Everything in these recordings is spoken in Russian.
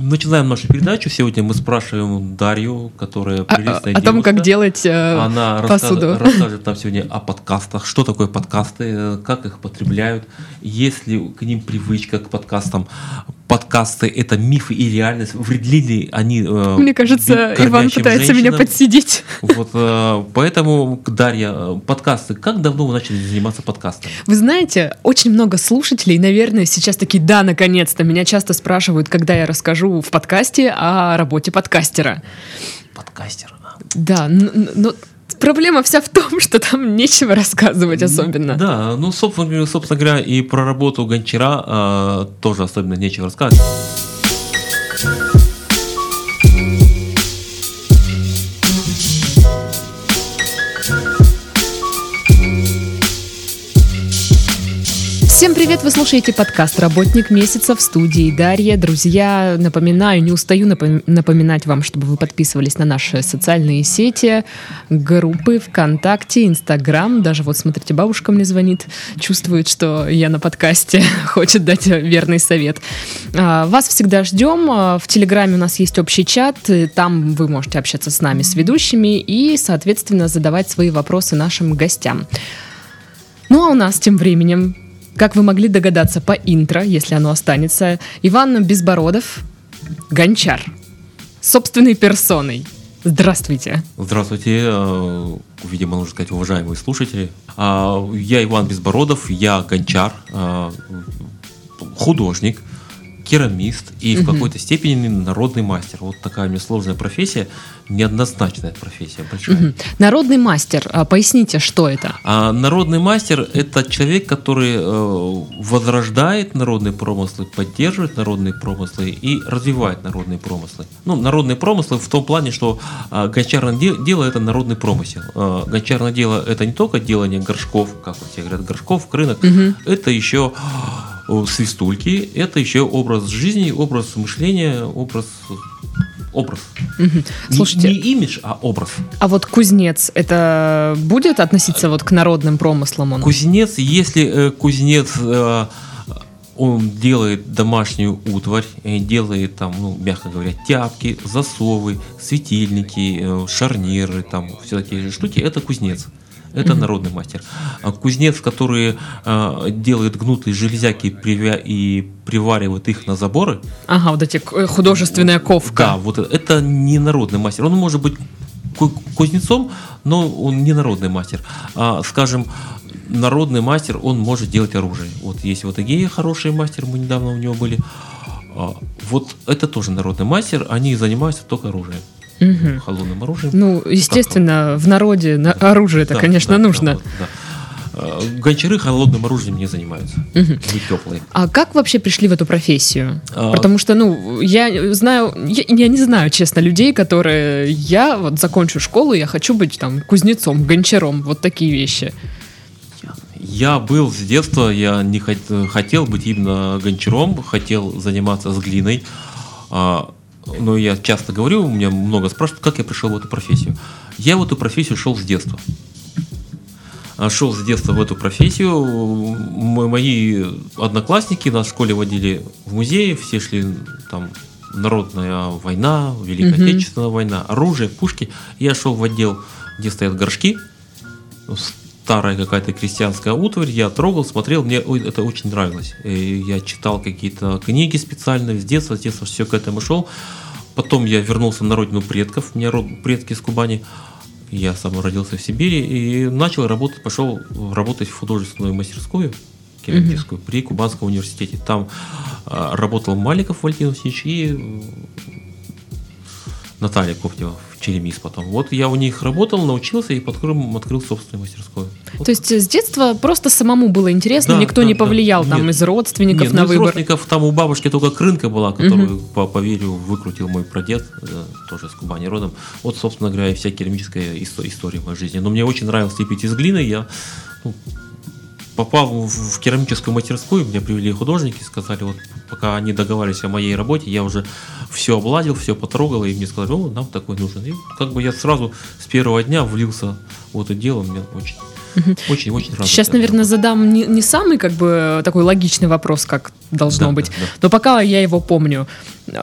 Начинаем нашу передачу. Сегодня мы спрашиваем Дарью, которая А- прелестная О, о том, девушка. как делать э, Она посуду. расскажет, расскажет нам сегодня о подкастах, что такое подкасты, э, как их потребляют, есть ли к ним привычка к подкастам. Подкасты – это мифы и реальность. Вредли ли они э, Мне кажется, Иван пытается меня женщинам? подсидеть. Вот, э, поэтому, Дарья, подкасты. Как давно вы начали заниматься подкастами? Вы знаете, очень много слушателей, наверное, сейчас такие, да, наконец-то. Меня часто спрашивают, когда я расскажу в подкасте о работе подкастера. Подкастер. а. Да, н- н- но проблема вся в том, что там нечего рассказывать особенно. Да, ну, собственно, собственно говоря, и про работу гончара э, тоже особенно нечего рассказывать. Всем привет! Вы слушаете подкаст «Работник месяца» в студии Дарья. Друзья, напоминаю, не устаю напом- напоминать вам, чтобы вы подписывались на наши социальные сети, группы ВКонтакте, Инстаграм. Даже вот, смотрите, бабушка мне звонит, чувствует, что я на подкасте, хочет дать верный совет. А, Вас всегда ждем. А, В Телеграме у нас есть общий чат. Там вы можете общаться с нами, с ведущими, и, соответственно, задавать свои вопросы нашим гостям. Ну а у нас тем временем, как вы могли догадаться по интро, если оно останется, Иван Безбородов, гончар, собственной персоной. Здравствуйте. Здравствуйте, э, видимо, нужно сказать, уважаемые слушатели. А, Я Иван Безбородов, я гончар, э, художник, керамист и в Мгм. какой-то степени народный мастер. Вот такая у меня сложная профессия, неоднозначная профессия, большая. Мгм. Народный мастер, а, поясните, что это? А народный мастер – это человек, который э, возрождает народные промыслы, поддерживает народные промыслы и развивает народные промыслы. Ну, народные промыслы в том плане, что э, гончарное де- дело – это народный промысел. Э, гончарное дело – это не только делание горшков, как вот все говорят, горшков, крынок, Мгм. это еще свистульки, это еще образ жизни, образ мышления, образ образ. Мгм. Не- Слушайте, не имидж, а образ. а вот кузнец, это будет относиться вот к народным промыслам? Он? Кузнец, если э, кузнец э, он делает домашнюю утварь, э, делает там, ну, мягко говоря, тяпки, засовы, светильники, э, шарниры, там все такие штуки, это кузнец. Это народный мастер. А кузнец, который э, делает гнутые железяки и приваривает их на заборы, Ага, вот эти к- художественная ковка. да, вот это- это не народный мастер. Он может быть ку- кузнецом, но он не народный мастер. А, скажем, народный мастер, он может делать оружие. Вот есть вот Агея, хороший мастер, мы недавно у него были. А, вот это тоже народный мастер, они занимаются только оружием, Мгм. холодным оружием. Ну, естественно, в народе на- оружие это, Да, конечно, да, да, нужно. вот, да. А, Гончары холодным оружием не занимаются. Мгм. Они теплые. А как вообще пришли в эту профессию? А, Потому что, ну, я знаю, я, я не знаю, честно, людей, которые я вот закончу школу, я хочу быть там кузнецом, гончаром, вот такие вещи. Я был с детства, я не хот- хотел быть именно гончаром, хотел заниматься с глиной. А, Но я часто говорю, у меня много спрашивают, как я пришел в эту профессию. Я в эту профессию шел с детства. А, Шел с детства в эту профессию. Мои одноклассники нас в школе водили в музей, все шли там народная война, Великая Мгм. Отечественная война, оружие, пушки. Я шел в отдел, где стоят горшки, старая какая-то крестьянская утварь, я трогал, смотрел, мне это очень нравилось. И я читал какие-то книги специальные с детства, с детства все к этому шел. Потом я вернулся на родину предков, у меня род, предки из Кубани. Я сам родился в Сибири и начал работать, пошел работать в художественную мастерскую керамическую при Кубанском университете. Там а, работал Маликов Валентин Васильевич и Наталья Коптева Черемис потом. Вот я у них работал, научился и потом открыл собственную мастерскую. Вот. То есть э, с детства просто самому было интересно, Да, никто да, не да. повлиял там Нет. из родственников Нет, на ну, из выбор. родственников там у бабушки только крынка была, которую, по, по верью, выкрутил мой прадед, э, тоже с Кубани родом. Вот, собственно говоря, и вся керамическая исто- история в моей жизни. Но мне очень нравилось лепить из глины. Я ну, попал в, керамическую мастерскую, меня привели художники, сказали, вот пока они договаривались о моей работе, я уже все обладил, все потрогал, и мне сказали, о, нам такой нужен. И как бы я сразу с первого дня влился в это дело, мне очень Очень-очень рад. Сейчас, наверное, задам не, не самый как бы такой логичный вопрос, как должно Да, быть, да, да. но пока я его помню.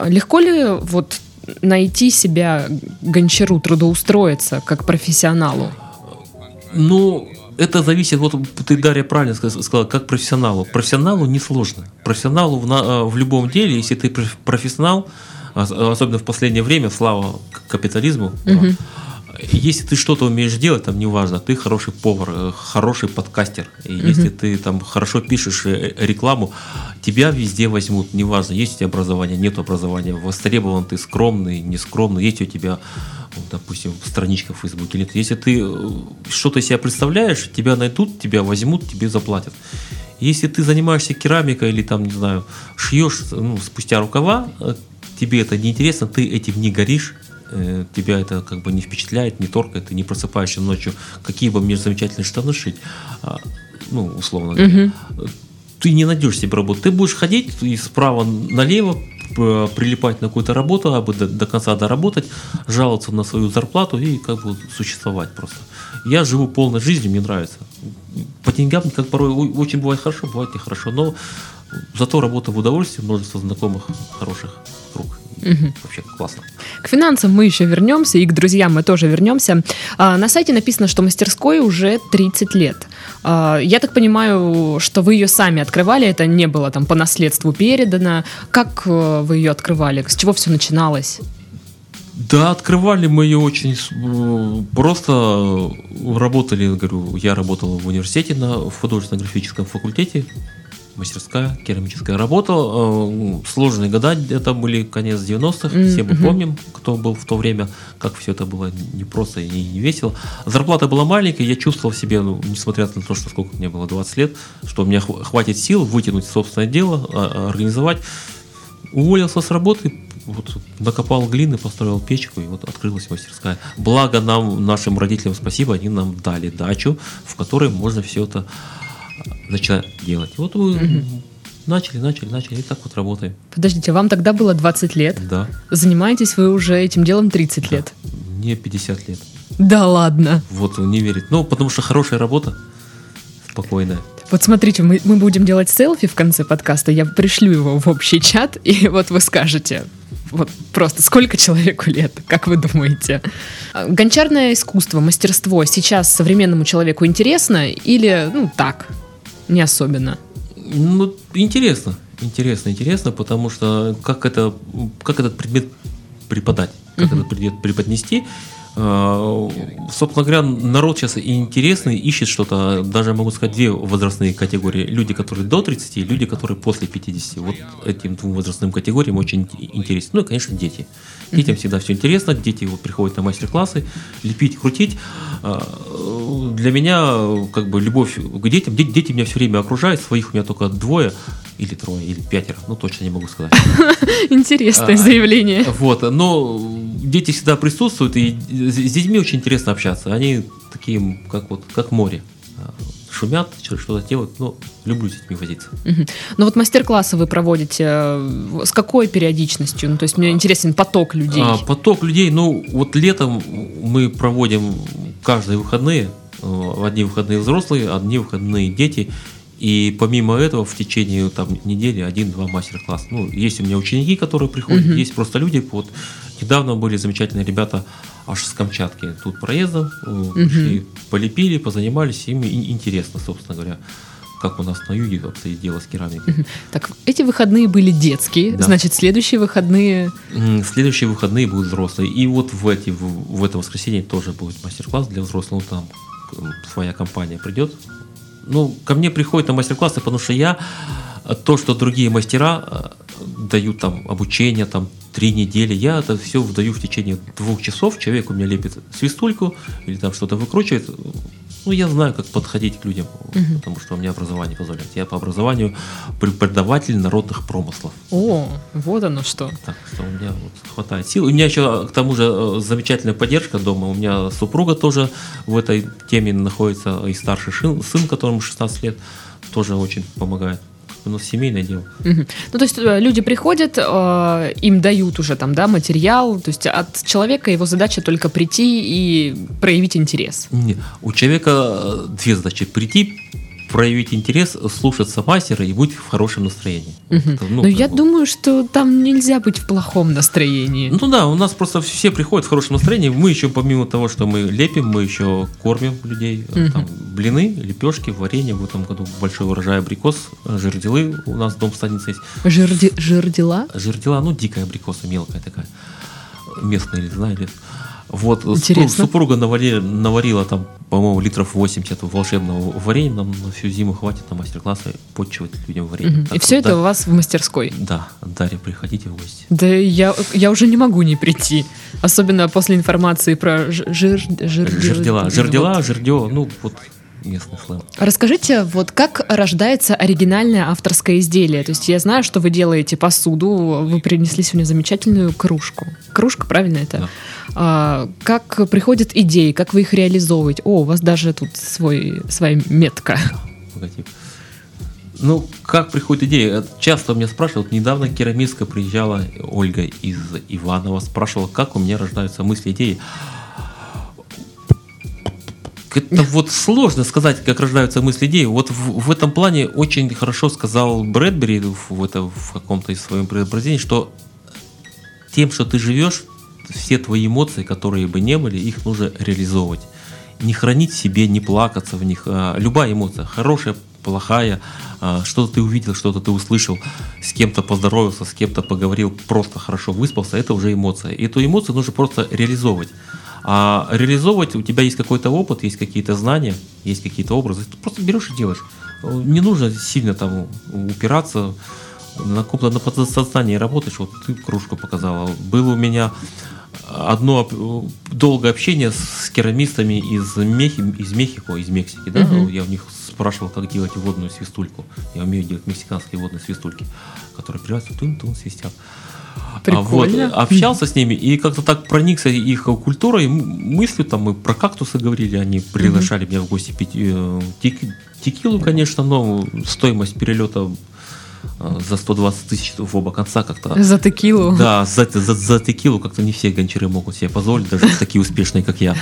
Легко ли вот найти себя гончару, трудоустроиться как профессионалу? Ну, это зависит, вот ты, Дарья, правильно сказ- сказала, как профессионалу. Профессионалу несложно. Профессионалу в, на- э, в любом деле, если ты проф- профессионал, ос- особенно в последнее время, слава капитализму, Мгм. Если ты что-то умеешь делать, там неважно, ты хороший повар, э, хороший подкастер, и если ты там хорошо пишешь э, э, рекламу, тебя везде возьмут, неважно, есть у тебя образование, нет образования, востребован ты скромный, нескромный, есть у тебя, допустим, страничка в Фейсбуке, нет. Если ты что-то себя представляешь, тебя найдут, тебя возьмут, тебе заплатят. Если ты занимаешься керамикой или там, не знаю, шьешь ну, спустя рукава, тебе это неинтересно, ты этим не горишь, э, тебя это как бы не впечатляет, не торкает, ты не просыпаешься ночью, какие бы мне замечательные штаны шить, а, ну, условно говоря. Ты не найдешь себе работу. Ты будешь ходить и справа налево, прилипать на какую-то работу, а бы до, до конца доработать, жаловаться на свою зарплату и как бы существовать просто. Я живу полной жизнью, мне нравится. По деньгам, как порой, очень бывает хорошо, бывает нехорошо, но зато работа в удовольствие, множество знакомых, хороших круг. И Вообще классно. К финансам мы еще вернемся, и к друзьям мы тоже вернемся. А, на сайте написано, что мастерской уже 30 лет. А, я так понимаю, что вы ее сами открывали, это не было там по наследству передано. Как э, вы ее открывали? С чего все начиналось? Да, открывали мы ее очень э, просто э, работали, говорю, я работал в университете на в художественно-графическом факультете, мастерская, керамическая работа. э, Сложные года, это были конец 90-х, все мы помним, кто был в то время, как все это было непросто и не весело. Зарплата была маленькая, я чувствовал в себе, ну, несмотря на то, что сколько мне было, 20 лет, что у меня хва- хватит сил вытянуть собственное дело, а- а, организовать. Уволился с работы, вот, накопал глины, построил печку, и вот открылась мастерская. Благо нам, нашим родителям спасибо, они нам дали дачу, в которой можно все это а, начать делать. Вот мы начали, начали, начали, и так вот работаем. Подождите, вам тогда было 20 лет, Да, занимаетесь вы уже этим делом 30 лет. мне 50 лет. Да ладно. Вот не верит. Ну, потому что хорошая работа, спокойная. Вот смотрите, мы, мы будем делать селфи в конце подкаста, я пришлю его в общий чат, и вот вы скажете, вот просто сколько человеку лет, как вы думаете? А, Гончарное искусство, мастерство сейчас современному человеку интересно или, ну, так, не особенно? Ну, интересно, интересно, интересно, потому что как это, как этот предмет преподать, как Мгм. этот предмет преподнести. Э, Собственно говоря, народ сейчас и интересный, ищет что-то, даже могу сказать, две возрастные категории. Люди, которые до 30, и люди, которые после 50. Вот этим двум возрастным категориям очень ин- интересно. Ну и, конечно, дети. Детям всегда все интересно, дети вот приходят на мастер-классы, лепить, крутить. Э, Для меня как бы любовь к детям, Де- дети меня все время окружают, своих у меня только двое или трое, или пятеро, ну точно не могу сказать. Интересное А, заявление. Вот, но дети всегда присутствуют, и с детьми очень интересно общаться. Они такие, как вот, как море. А, Шумят, что- что-то делают, но люблю с детьми возиться. Ну вот мастер-классы вы проводите э, с какой периодичностью? Ну, то есть мне интересен поток людей. А, поток людей, ну, вот летом мы проводим каждые выходные. Э, Одни выходные взрослые, одни выходные дети. И помимо этого в течение там, недели один-два мастер-класса. Ну, есть у меня ученики, которые приходят, Мгм. есть просто люди. Вот недавно были замечательные ребята аж с Камчатки. Тут проездом пришли, полепили, позанимались. Им интересно, собственно говоря, как у нас на юге обстоит дело с керамикой. Так, эти выходные были детские, Да. значит, следующие выходные... Следующие выходные будут взрослые. И вот в, эти, в, в это воскресенье тоже будет мастер-класс для взрослых. Ну, там своя компания придет. Ну, ко мне приходят на мастер-классы, потому что я э, то, что другие мастера э, дают там обучение, там три недели, я это все даю в течение двух часов. Человек у меня лепит свистульку или там что-то выкручивает. Ну, я знаю, как подходить к людям, Мгм. потому что у меня образование позволяет. Я по образованию преподаватель народных промыслов. О, вот оно что. Так что у меня вот хватает сил. У меня еще, к тому же, э, замечательная поддержка дома. У меня супруга тоже в этой теме находится, и старший сын, сын которому 16 лет, тоже очень помогает. У нас семейное дело. Ну, то есть э, люди приходят, э, им дают уже там, да, материал, то есть от человека его задача только прийти и проявить интерес. Не, у человека э, две задачи. Прийти, проявить интерес, слушаться мастера и быть в хорошем настроении. Мгм. это, Но как я бы- думаю, что там нельзя быть в плохом настроении. Ну да, у нас просто все приходят в хорошем настроении. Мы еще, помимо того, что мы лепим, мы еще кормим людей. Мгм. Там блины, лепешки, варенье. В этом году большой урожай абрикос, э, жердилы. У нас дом станицы есть. Жирди- жирдела? Жердила, ну, дикая абрикоса, мелкая такая. Местная, или знаете. Вот, Интересно. супруга наварила, наварила там, по-моему, литров 80 волшебного варенья. Нам на всю зиму хватит на мастер-классы почивать людям варенье. Так И все что это да, у вас в мастерской. Да, Дарья, приходите в гости. Да я, я уже не могу не прийти. Особенно после информации про ж- жир, жир, Жердила, жердила, вот. жердё, ну, вот местный сленг. Расскажите, вот как рождается оригинальное авторское изделие? То есть я знаю, что вы делаете посуду, вы принесли сегодня замечательную кружку. Кружка, правильно это? Да. А, как приходят идеи, как вы их реализовываете? О, у вас даже тут свой, своя метка. логотип. Ну, как приходит идея? Это Часто меня спрашивают. Недавно керамистка приезжала, Ольга из Иванова, спрашивала, как у меня рождаются мысли, идеи. Это вот сложно сказать, как рождаются мысли, идеи. Вот в, в этом плане очень хорошо сказал Брэдбери в, это, в каком-то из своем произведении, что тем, что ты живешь, все твои эмоции, которые бы не были, их нужно реализовывать. Не хранить себе, не плакаться в них. А, Любая эмоция, хорошая, плохая, а, что-то ты увидел, что-то ты услышал, с кем-то поздоровался, с кем-то поговорил, просто хорошо выспался, это уже эмоция. И эту эмоцию нужно просто реализовывать. А реализовывать у тебя есть какой-то опыт, есть какие-то знания, есть какие-то образы. Ты просто берешь и делаешь. Не нужно сильно там упираться на каком-то на подсознании работаешь, вот ты кружку показала. Было у меня одно долгое общение с керамистами из, Мехи, из Мехико, из Мексики, да, Мгм. я у них спрашивал, как делать водную свистульку. Я умею делать мексиканские водные свистульки, которые придется тун-тун свистят. А вот, Прикольно. общался с ними и как-то так проникся их культурой, мыслью, там мы про кактусы говорили, они приглашали меня в гости пить э, тек- текилу, конечно, но стоимость перелета э, за 120 тысяч в оба конца как-то За текилу. да, за, за, за текилу как-то не все гончары могут себе позволить, даже такие успешные, как я.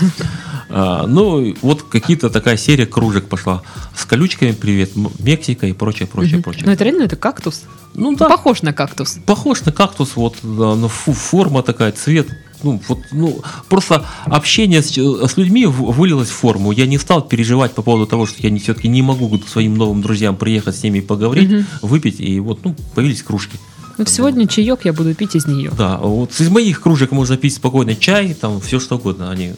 А, ну, вот какие-то такая серия кружек пошла. С колючками привет, Мексика и прочее, прочее, прочее. Ну это реально это кактус? Ну да, Похож на кактус. похож на кактус, вот, да, но фу- форма такая, цвет. Ну, вот, ну, просто общение с, с людьми вылилось в форму. Я не стал переживать по поводу того, что я не, все-таки не могу к своим новым друзьям приехать с ними поговорить, Мгм. выпить, и вот, ну, появились кружки. Вот сегодня чаек я буду пить из нее. Да, вот из моих кружек можно пить спокойно чай, там все что угодно. Они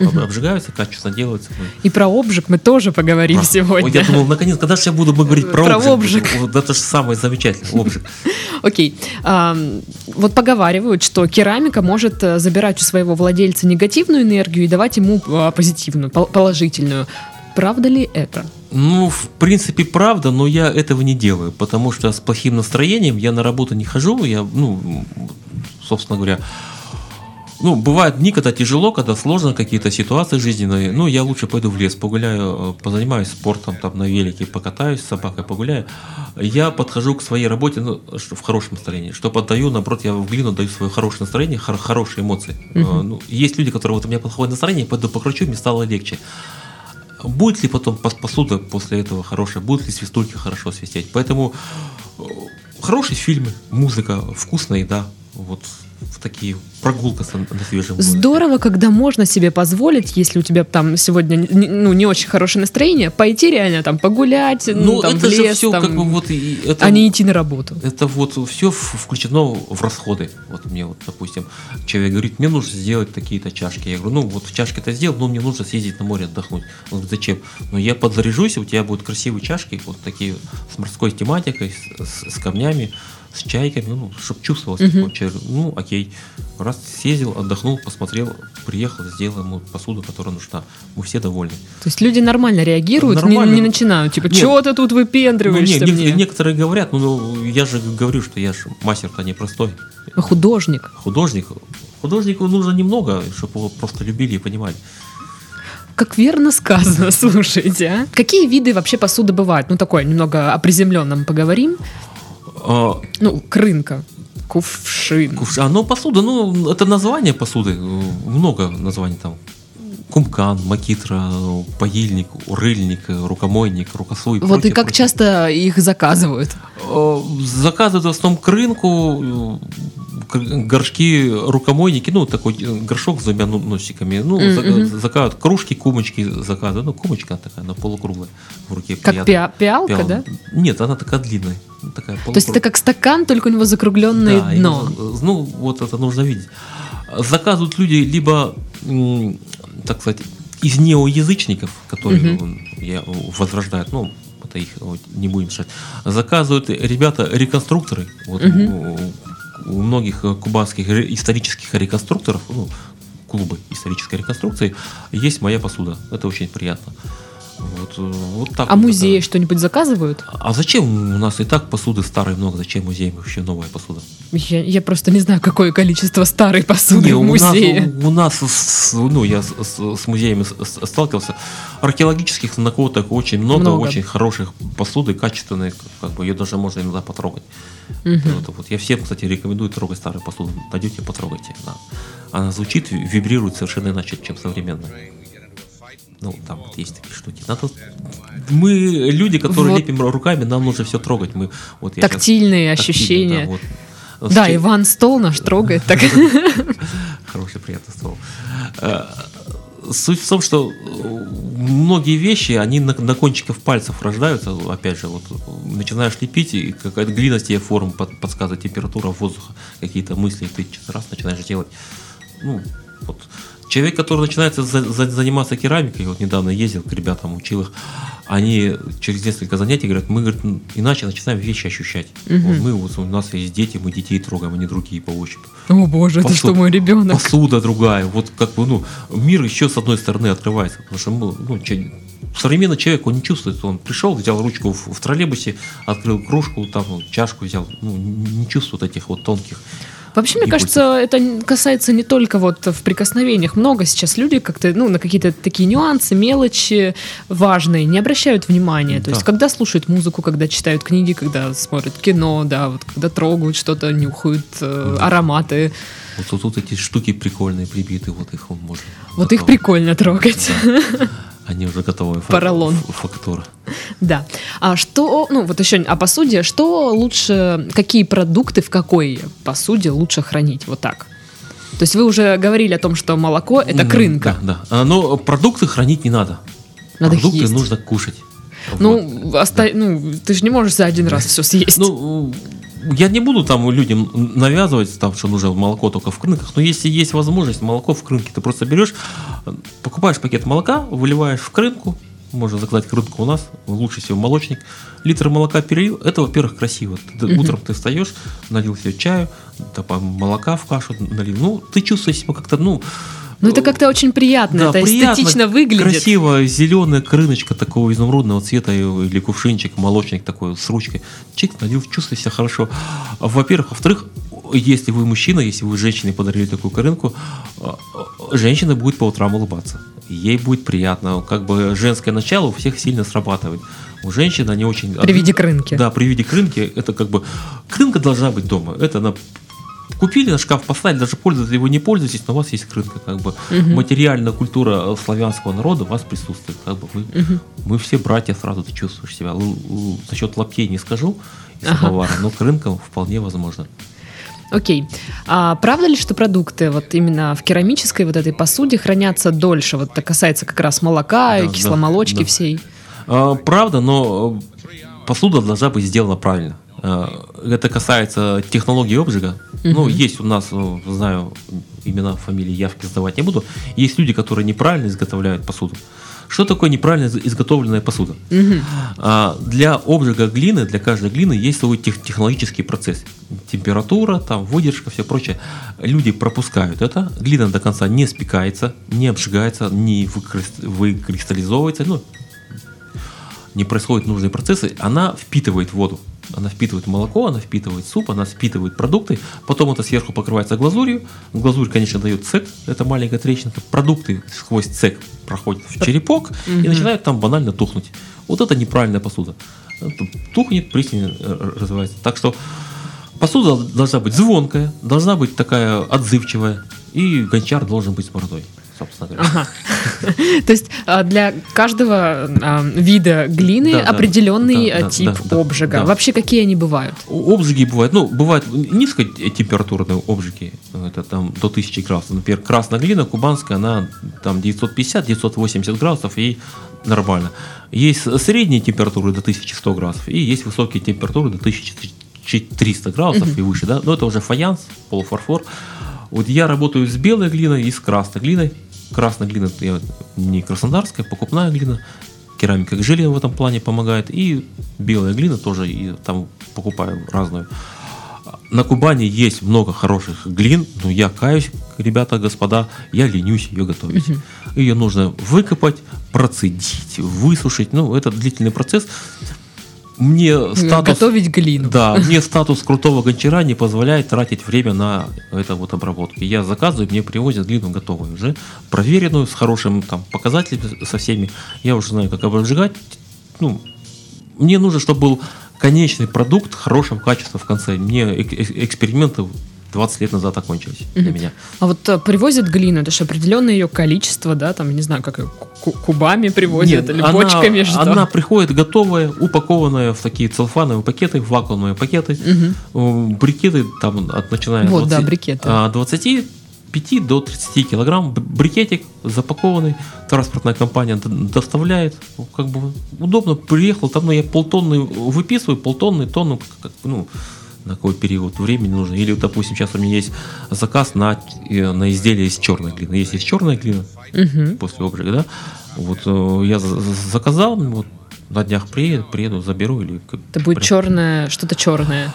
об- обжигаются, качественно делаются. И про обжиг мы тоже поговорим про- сегодня. Ой, я думал, наконец, когда же я буду говорить про, Про обжиг? обжиг. Это же самое замечательное, обжиг. Окей. Вот поговаривают, что керамика может э, забирать у своего владельца негативную энергию и давать ему а, позитивную, пол- положительную. Правда ли это? Ну, в принципе, правда, но я этого не делаю, потому что с плохим настроением я на работу не хожу, я, ну, собственно говоря, ну, бывают дни, когда тяжело, когда сложно какие-то ситуации жизненные. Ну, я лучше пойду в лес, погуляю, э, позанимаюсь спортом, там на велике покатаюсь, с собакой погуляю. Я подхожу к своей работе ну, в хорошем настроении. Что поддаю, наоборот, я в глину даю свое хорошее настроение, хор- хорошие эмоции. Э, Ну, есть люди, которые вот у меня плохое настроение, пойду покручу, мне стало легче. Будет ли потом пос- посуда после этого хорошая, будут ли свистульки хорошо свистеть. Поэтому э, хорошие фильмы, музыка, вкусная еда. Вот такие прогулка на свежем воздухе. Здорово, когда можно себе позволить, если у тебя там сегодня ну, не очень хорошее настроение, пойти реально там погулять, ну, Ну, там, это в же лес, все там, как бы вот и это, а не идти на работу. это вот все включено в расходы. Вот мне вот, допустим, человек говорит, мне нужно сделать такие-то чашки. Я говорю, ну вот чашки это сделал, но мне нужно съездить на море отдохнуть. Он говорит, зачем? Ну я подзаряжусь, у тебя будут красивые чашки, вот такие с морской тематикой, с, с- с камнями, с чайками, ну, чтобы чувствовалось. Такое. Человек, ну, окей. Раз съездил, отдохнул, посмотрел, приехал, сделал ему посуду, которая нужна. Мы все довольны. То есть люди нормально реагируют, не- Нормально. Не, начинают, типа, чего ты тут Ну, не, выпендриваешься не- мне? некоторые говорят, ну, ну, я же говорю, что я же мастер-то непростой. Художник. Художник. Художнику нужно немного, чтобы его просто любили и понимали. как верно сказано, слушайте. А? Какие виды вообще посуды бывают? Ну, такое, немного о приземленном поговорим. А, Ну, крынка, кувшин. кувш- А, ну, посуда, ну, это название посуды. э, Много названий там. Кумкан, макитра, паильник, рыльник, рукомойник, рукосуй. Вот прочее, и как прочее. часто их заказывают? Заказывают в основном к рынку горшки, рукомойники, ну, такой горшок с двумя ну- носиками. Ну, за- мгм. заказывают кружки, кумочки заказывают. Ну, кумочка такая, она полукруглая в руке. Как приятно. пиа- пиалка, Пиал- да? Нет, она такая длинная. Такая То есть это как стакан, только у него закругленное Да, дно. именно, ну, вот это нужно видеть. Заказывают люди либо, так сказать, из неоязычников, которые м, я, возрождают, ну, это их вот, не будем мешать. Заказывают ребята реконструкторы. Вот Мгм. у, у многих э, кубанских исторических реконструкторов, ну, клубы исторической реконструкции, есть моя посуда. Это очень приятно. Вот, э, вот так А вот музеи это. что-нибудь заказывают? А зачем у нас и так посуды старой много? Зачем музеям вообще новая посуда? Я, я просто не знаю, какое количество старой посуды Не, в у нас, музее. у, у нас ну, я с, с- с музеями сталкивался. Археологических находок очень много, Много. очень хороших посуды, качественной, как бы ее даже можно иногда потрогать. Мгм. Вот, вот. Я всем, кстати, рекомендую трогать старую посуду. Найдете, потрогайте. да. Она звучит, ви- вибрирует совершенно иначе, чем современная. Ну, там вот есть такие штуки. Надо... Мы люди, которые Вот. лепим руками, нам нужно все трогать. Мы, вот я Тактильные тактильно, ощущения. да, вот. Да, С Иван стол наш трогает. Так. Хороший, приятный стол. Э, Суть в том, что э, многие вещи, они на, на кончиках пальцев рождаются. Опять же, вот э, начинаешь лепить, и какая-то глина тебе форму под- подсказывает, температура воздуха, какие-то мысли, и ты раз начинаешь делать. Ну, вот. Человек, который начинает за- за- заниматься керамикой, вот недавно ездил к ребятам, учил их, они через несколько занятий говорят, мы говорит, иначе начинаем вещи ощущать. Вот мы, вот у нас есть дети, мы детей трогаем, не другие по ощупи О боже, это Посуд- что, мой ребенок? посуда другая. Вот как бы, ну, мир еще с одной стороны открывается. Потому что ну, че- современный человек, он не чувствует, он пришел, взял ручку в, в троллейбусе, открыл кружку, там, ну, чашку взял, ну, не чувствует этих вот тонких. Вообще, мне кажется, это касается не только вот в прикосновениях. Много сейчас люди как-то, ну, на какие-то такие нюансы, мелочи важные не обращают внимания. То Да. есть, когда слушают музыку, когда читают книги, когда смотрят кино, да, вот когда трогают что-то, нюхают э, Да. ароматы. Вот тут, тут эти штуки прикольные прибиты, вот их может. Вот их прикольно трогать. Да. Они уже готовы. фа- Поролон. Фактура. Да. А что, ну вот еще о посуде, что лучше, какие продукты в какой посуде лучше хранить? Вот так. То есть вы уже говорили о том, что молоко это крынка. Да, да. А, Но продукты хранить не надо. Надо продукты нужно кушать. Вот. Ну, оста- ну, ты же не можешь за один раз все съесть. Ну, я не буду там людям навязывать, там, что нужно молоко только в крынках, но если есть возможность, молоко в крынке, ты просто берешь, покупаешь пакет молока, выливаешь в крынку, можно заказать крынку у нас, лучше всего молочник, литр молока перелил, это, во-первых, красиво. Ты-. Утром ты встаешь, налил себе чаю, там, молока в кашу налил, ну, ты чувствуешь себя как-то, ну, ну, это как-то очень приятно, да, это приятно, эстетично выглядит. Красиво, зеленая крыночка такого изумрудного цвета э, или кувшинчик, молочник такой с ручкой. Чик, налил, чувствуй себя хорошо. Во-первых. Во-вторых, если вы мужчина, если вы женщине подарили такую крынку, а, женщина будет по утрам улыбаться. Ей будет приятно. Как бы женское начало у всех сильно срабатывает. У женщин они очень... При виде крынки. Да, при виде крынки это как бы... Крынка должна быть дома. Это она Купили на шкаф, поставили, даже пользуетесь или вы не пользуетесь, но у вас есть крынка, как бы Мгм. материальная культура э, славянского народа у вас присутствует, как бы вы, Мгм. мы все братья, сразу ты чувствуешь себя. За счет лаптей не скажу, и Ага. но крынка вполне возможно. Окей. А правда ли, что продукты вот именно в керамической вот этой посуде хранятся дольше? Вот это касается как раз молока, Да, и да, кисломолочки да. всей. А, Правда, но э, посуда должна быть сделана правильно. Э, Это касается технологии обжига. Ну, Мгм. есть у нас, э, знаю, имена, фамилии, явки сдавать не буду. Есть люди, которые неправильно изготовляют посуду. Что такое неправильно из- изготовленная посуда? Мгм. А, Для обжига глины, для каждой глины есть свой тех- технологический процесс. Температура, там, выдержка, все прочее. Люди пропускают это, глина до конца не спекается, не обжигается, не выкрис- выкристаллизовывается, ну, не происходят нужные процессы, она впитывает воду. Она впитывает молоко, она впитывает суп, она впитывает продукты, потом это сверху покрывается глазурью, глазурь, конечно, дает цек, это маленькая трещинка, продукты сквозь цек проходят в черепок и начинают там банально тухнуть. Вот это неправильная посуда. Тухнет, плесень э, развивается. Так что посуда должна быть звонкая, должна быть такая отзывчивая, и гончар должен быть с бородой, собственно говоря. Ага. То есть а, для каждого а, вида глины Да, определенный да, а, да, тип обжига. Вообще какие они бывают? Обжиги бывают, ну, бывают низкотемпературные обжиги, это там до 1000 градусов. Например, красная глина кубанская, она там 950-980 градусов и нормально. Есть средние температуры до 1100 градусов и есть высокие температуры до 1300 градусов и выше, да, но это уже фаянс, полуфарфор. Вот я работаю с белой глиной и с красной глиной. Красная глина я- не краснодарская, покупная глина. Керамика к в этом плане помогает. И белая глина тоже и там покупаю разную. На Кубани есть много хороших глин, но я каюсь, ребята, господа, я ленюсь ее готовить. Ее нужно выкопать, процедить, высушить. Ну, это длительный процесс. Мне статус... Готовить глину. Да, мне статус крутого гончара не позволяет тратить время на это вот обработки. Я заказываю, мне привозят глину готовую уже, проверенную, с хорошим там показателем, со всеми. Я уже знаю, как обжигать. Ну, мне нужно, чтобы был конечный продукт хорошего качества в конце. Мне эк- э- эксперименты 20 лет назад окончились для меня. А вот а, привозят глину, это же определенное ее количество, да, там, не знаю, как ее ку- кубами привозят Нет, или она- бочками, что? Она приходит готовая, упакованная в такие целлофановые пакеты, в вакуумные пакеты. Э, Брикеты там от начиная от Вот, да, брикеты. а, 25 до 30 килограмм брикетик запакованный, транспортная компания доставляет, Ну, как бы удобно, приехал, там ну, я полтонны выписываю, полтонны, тонну, как- ну, на какой период времени нужно. Или, допустим, сейчас у меня есть заказ на, э, на изделие из черной глины. Есть из черная глина, Мгм. после обжига, да, вот э, я за- за- заказал, вот на днях приеду, приеду, заберу или Это будет прям- черное, что-то черное.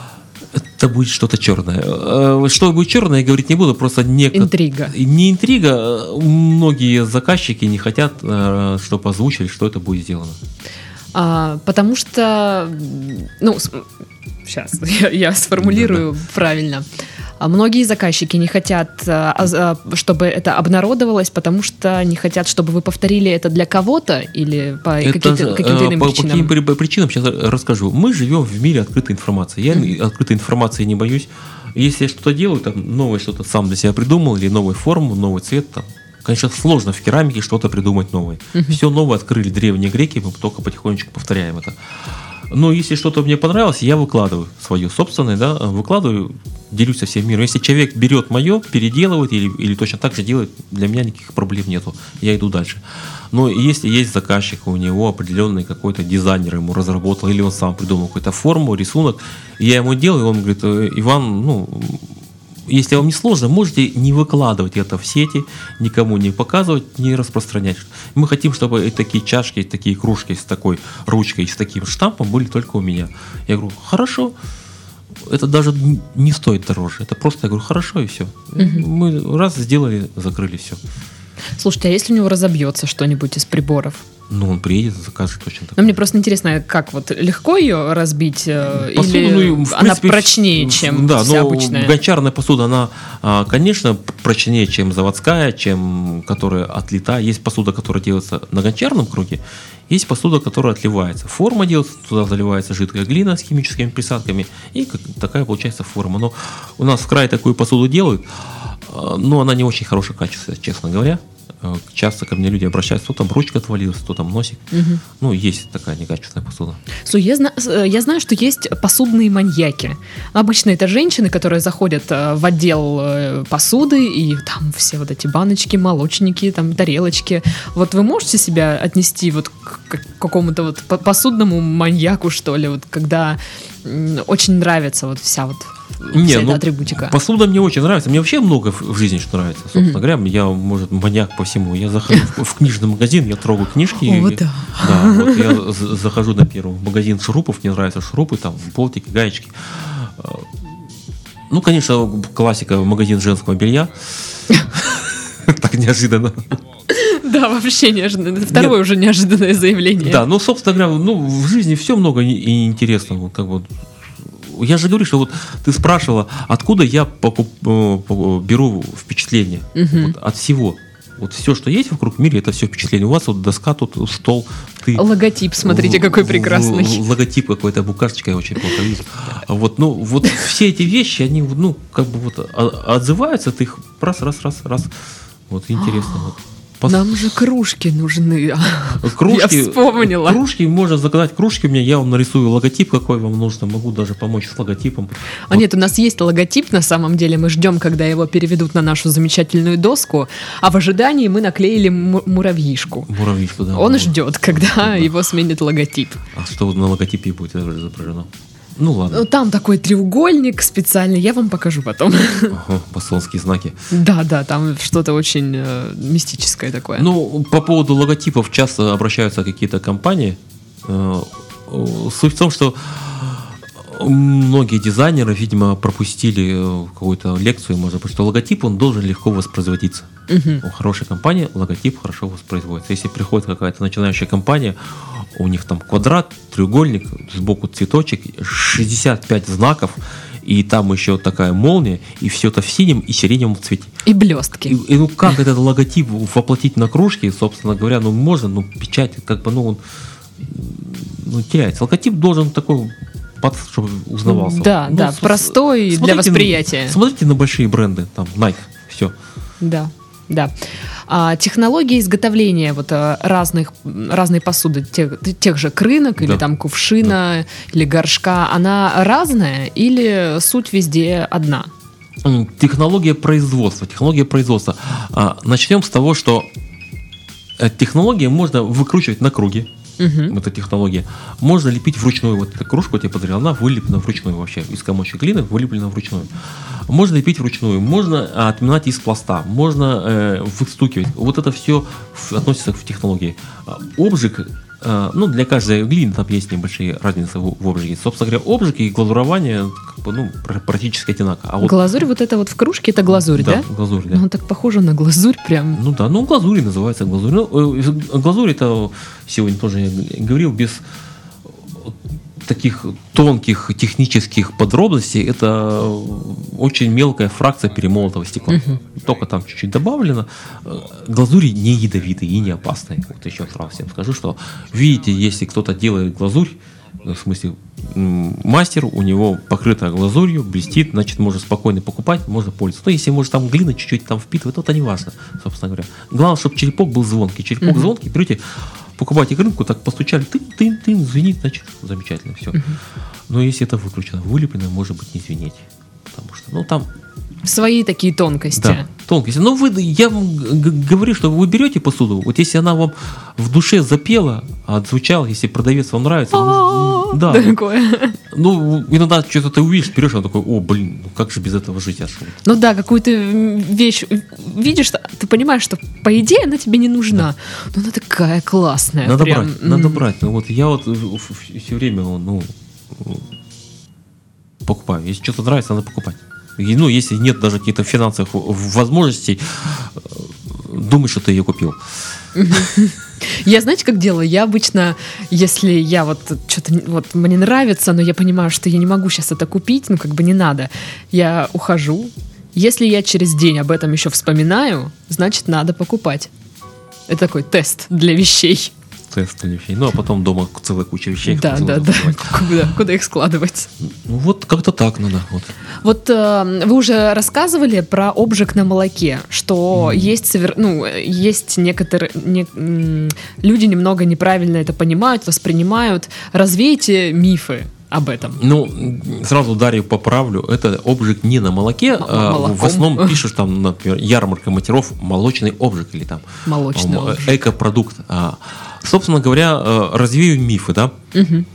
это будет что-то черное. Э, Что будет черное, я говорить не буду, просто не Интрига. Не интрига, многие заказчики не хотят, чтобы озвучили, что это будет сделано. А, потому что, ну, сейчас я, я сформулирую правильно. А Многие заказчики не хотят, а, а, а, чтобы это обнародовалось, потому что не хотят, чтобы вы повторили это для кого-то или по каким-то, же, каким-то э, иным по, по причинам. каким при- причинам сейчас расскажу. Мы живем в мире открытой информации. Я открытой информации не боюсь. Если я что-то делаю, там новое что-то сам для себя придумал, или новую форму, новый цвет, там, конечно, сложно в керамике что-то придумать новое. Все новое открыли древние греки, мы только потихонечку повторяем это. Но если что-то мне понравилось, я выкладываю свое собственное, да, выкладываю, делюсь со всем миром. Если человек берет мое, переделывает или, или точно так же делает, для меня никаких проблем нету. Я иду дальше. Но если есть заказчик, у него определенный какой-то дизайнер ему разработал, или он сам придумал какую-то форму, рисунок, я ему делаю, он говорит, «Э, Иван, ну, если вам не сложно, можете не выкладывать это в сети, никому не показывать, не распространять. Мы хотим, чтобы такие чашки, такие кружки с такой ручкой, с таким штампом были только у меня. Я говорю, хорошо. Это даже не стоит дороже. Это просто, я говорю, хорошо и все. Мы раз сделали, закрыли все. Слушайте, а если у него разобьется что-нибудь из приборов? Ну, он приедет, закажет точно так. Ну, мне просто интересно, как вот легко ее разбить, э, Посуду, или ну, в она принципе, прочнее, чем да, вся но обычная? гончарная посуда, она, а, конечно, прочнее, чем заводская, чем которая отлита. Есть посуда, которая делается на гончарном круге, есть посуда, которая отливается. Форма делается, туда заливается жидкая глина с химическими присадками, и такая получается форма. Но у нас в крае такую посуду делают, а, но она не очень хорошего качества, честно говоря. Э, Часто ко мне люди обращаются, то там ручка отвалилась, то там носик. Мгм. Ну, есть такая некачественная посуда. Слушай, я, зна- э, я знаю, что есть посудные маньяки. Обычно это женщины, которые заходят э, в отдел посуды, и там все вот эти баночки, молочники, там тарелочки. Вот вы можете себя отнести вот к какому-то вот по- посудному маньяку, что ли, вот когда очень нравится вот вся вот Не, ну, атрибутика. Посуда мне очень нравится. Мне вообще много в жизни что нравится. Собственно говоря, я, может, маньяк по всему. Я захожу в- книжный магазин, я трогаю книжки. О, и- да. Да, вот я захожу на первый магазин шурупов, мне нравятся шурупы, там, болтики, гаечки. А, Ну, конечно, классика, магазин женского белья. Так неожиданно. Да, вообще неожиданно. Это Второе уже неожиданное заявление. Да, ну, собственно говоря, ну, в жизни все много и- интересного. Вот так вот я же говорю, что вот ты спрашивала, откуда я покуп, э, беру впечатление Мгм. Вот от всего. Вот все, что есть вокруг в мире, это все впечатление. У вас вот доска, тут стол, ты. Логотип, смотрите, какой прекрасный. логотип какой-то, букашечка я очень плохо вижу. А Вот, ну, вот все эти вещи, они, ну, как бы вот о- отзываются, ты их раз, раз, раз, раз. Вот интересно. Вот. Пос- Нам же кружки нужны. Кружки, Я вспомнила. Кружки, можно заказать кружки. У меня я вам нарисую логотип, какой вам нужно. Могу даже помочь с логотипом. А нет, у нас есть логотип на самом деле. Мы ждем, когда его переведут на нашу замечательную доску. А в ожидании мы наклеили му- муравьишку. Муравьишку, да. Он Вот. ждет, когда Да. его сменит логотип. А что вот на логотипе будет изображено? Ну ладно. Ну, Там такой треугольник специальный, я вам покажу потом. Ага, масонские знаки. Да, да, там что-то очень э, мистическое такое. Ну, по поводу логотипов часто обращаются какие-то компании. Э, э, Суть в том, что многие дизайнеры, видимо, пропустили какую-то лекцию, может быть, что логотип, он должен легко воспроизводиться. Мгм. У хорошей компании логотип хорошо воспроизводится. Если приходит какая-то начинающая компания, у них там квадрат, треугольник, сбоку цветочек, 65 знаков, и там еще такая молния, и все это в синем и сиреневом цвете. И блестки. И, и ну как этот логотип воплотить на кружке, собственно говоря, ну можно, ну печать, как бы, ну он ну, теряется. Логотип должен такой, под, чтобы узнавался. Да, Ну, да, с- простой для смотрите на- восприятия. Смотрите на большие бренды, там Nike, все. Да, да. А, технология изготовления вот а, разных разной посуды, тех, тех же крынок или Да. там кувшина или горшка, она разная или суть везде одна? Технология производства. Технология производства. А, начнем с того, что э, технологии можно выкручивать на круге. Мгм. эта технология. Можно лепить вручную. Вот эта кружка, тебе подарил, она вылеплена вручную вообще. Из комочек глины вылеплена вручную. Можно лепить вручную, можно а, отминать из пласта, можно э, выстукивать. Вот это все относится к технологии. А, Обжиг, ну, для каждой глины там есть небольшие разницы в, в обжиге. Собственно говоря, обжиг и глазурование как бы, ну, пр- практически одинаково. А вот, глазурь вот это вот в кружке, это глазурь, да? глазурь, да. Ну, так похоже на глазурь прям. Ну да, ну глазури называется глазурь. Ну, э, глазурь это сегодня тоже я говорил без таких тонких технических подробностей. Это очень мелкая фракция перемолотого стекла. Мгм. Только там чуть-чуть добавлено. Э, Глазури не ядовитые и не опасные. Вот еще раз всем скажу, что видите, если кто-то делает глазурь, в смысле мастер, у него покрыта глазурью, блестит, значит, можно спокойно покупать, можно пользоваться. Но если, может, там глина чуть-чуть там впитывает, то это не важно, собственно говоря. Главное, чтобы черепок был звонкий. Черепок Мгм. звонкий, берете, покупайте рынку, так постучали, тын-тын-тын, звенит, значит, замечательно, все. Но если это выключено, вылеплено, может быть, не звенеть. Потому что, ну, там Свои такие тонкости. да, тонкости. Но вы, я вам говорю, что вы берете посуду, вот если она вам в душе запела, а отзвучала, если продавец вам нравится, вы- да, Такое. ну иногда что-то ты увидишь, берешь, он такой, о, блин, ну как же без этого жить, аж. Ну да, какую-то вещь видишь, ты понимаешь, что по идее она тебе не нужна. Но она такая классная. Надо прям. брать, надо брать. Ну вот я вот все время, ну, покупаю. Если что-то нравится, надо покупать. И, ну, если нет даже каких-то финансовых возможностей, э, думай, что ты ее купил. Я знаете, как делаю? Я обычно, если я вот что-то вот мне нравится, но я понимаю, что я не могу сейчас это купить, ну как бы не надо, я ухожу. Если я через день об этом еще вспоминаю, значит надо покупать. Это такой тест для вещей. Или вещей. Ну, а потом дома целая куча вещей. Да, да, да. Куда, куда их складывать? Ну, вот как-то так надо. Вот. Вот э, вы уже рассказывали про обжиг на молоке, что Мгм. есть, совер- ну, э, есть некоторые не- люди немного неправильно это понимают, воспринимают. Развейте мифы об этом. Ну, сразу Дарью поправлю. Это обжиг не на молоке. М- а в основном пишешь там, например, ярмарка матеров, молочный обжиг или там Молочный обжиг. экопродукт. А, собственно говоря, э, развею мифы, да. Мгм.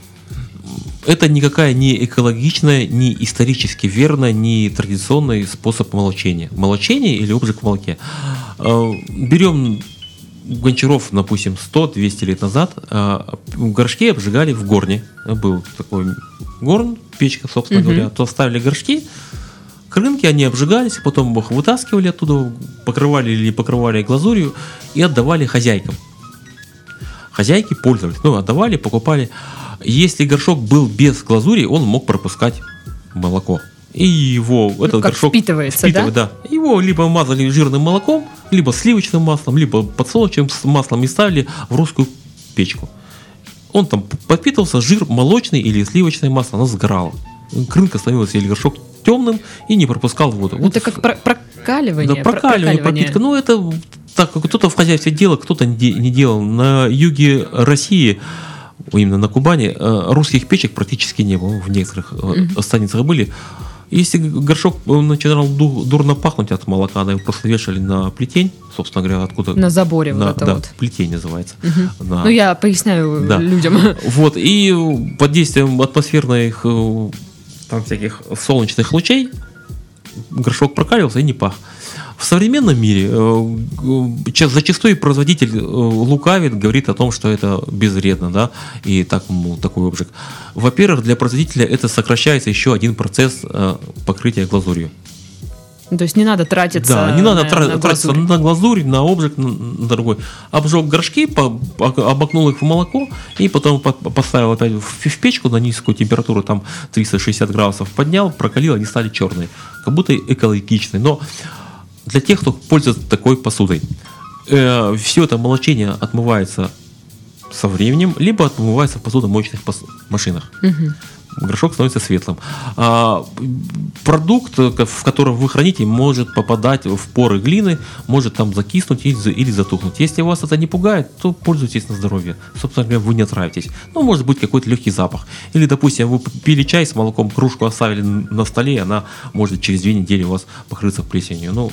Это никакая не экологичная, не исторически верная, не традиционный способ молочения. Молочение или обжиг в молоке. Э, Берем гончаров, допустим, 100-200 лет назад, э, в горшке обжигали в горне. Был такой горн, печка, собственно Мгм. говоря. То ставили горшки, крынки, они обжигались, потом их вытаскивали оттуда, покрывали или не покрывали глазурью и отдавали хозяйкам. Хозяйки пользовались, ну, отдавали, покупали. Если горшок был без глазури, он мог пропускать молоко. И его, этот Ну, как горшок впитывается, впитывает, да? Его либо мазали жирным молоком, либо сливочным маслом, либо подсолнечным маслом и ставили в русскую печку. Он там подпитывался, жир молочный или сливочное масло, оно сгорало. Крынка становилась или горшок темным и не пропускал воду. Ну, Это как про- прокаливание. да, про- прокаливание, пропитка. Ну, это так, как кто-то в хозяйстве делал, кто-то не де- не делал. На юге России, именно на Кубани, э, русских печек практически не было. В некоторых э, станицах были. Если горшок э, начинал ду- дурно пахнуть от молока, да, его просто вешали на плетень, собственно говоря, откуда... На заборе на- вот это да, вот. плетень называется. На- Ну, я поясняю Да. людям. Вот, и под действием атмосферных там всяких солнечных лучей горшок прокаливался и не пах. В современном мире э, зачастую производитель э, лукавит, говорит о том, что это безвредно, да, и так, мол, такой обжиг. Во-первых, для производителя это сокращается еще один процесс э, покрытия глазурью. То есть не надо тратиться Да, не надо на, тра- на тратиться глазурь. на глазурь, на обжиг, на, на другой. Обжег горшки, по- обмакнул их в молоко и потом по- поставил опять в, в печку на низкую температуру, там 360 градусов, поднял, прокалил, они стали черные. Как будто экологичные. Но для тех, кто пользуется такой посудой, все это молочение отмывается со временем, либо отмывается в посудомоечных пос- машинах Мгм. горшок становится светлым. А, продукт, э, в котором вы храните, может попадать в поры глины, может там закиснуть или, или затухнуть. Если вас это не пугает, то пользуйтесь на здоровье. Собственно говоря, вы не отравитесь. Ну, может быть какой-то легкий запах. Или, допустим, вы пили чай с молоком, кружку оставили на столе, и она может через две недели у вас покрыться плесенью. Ну,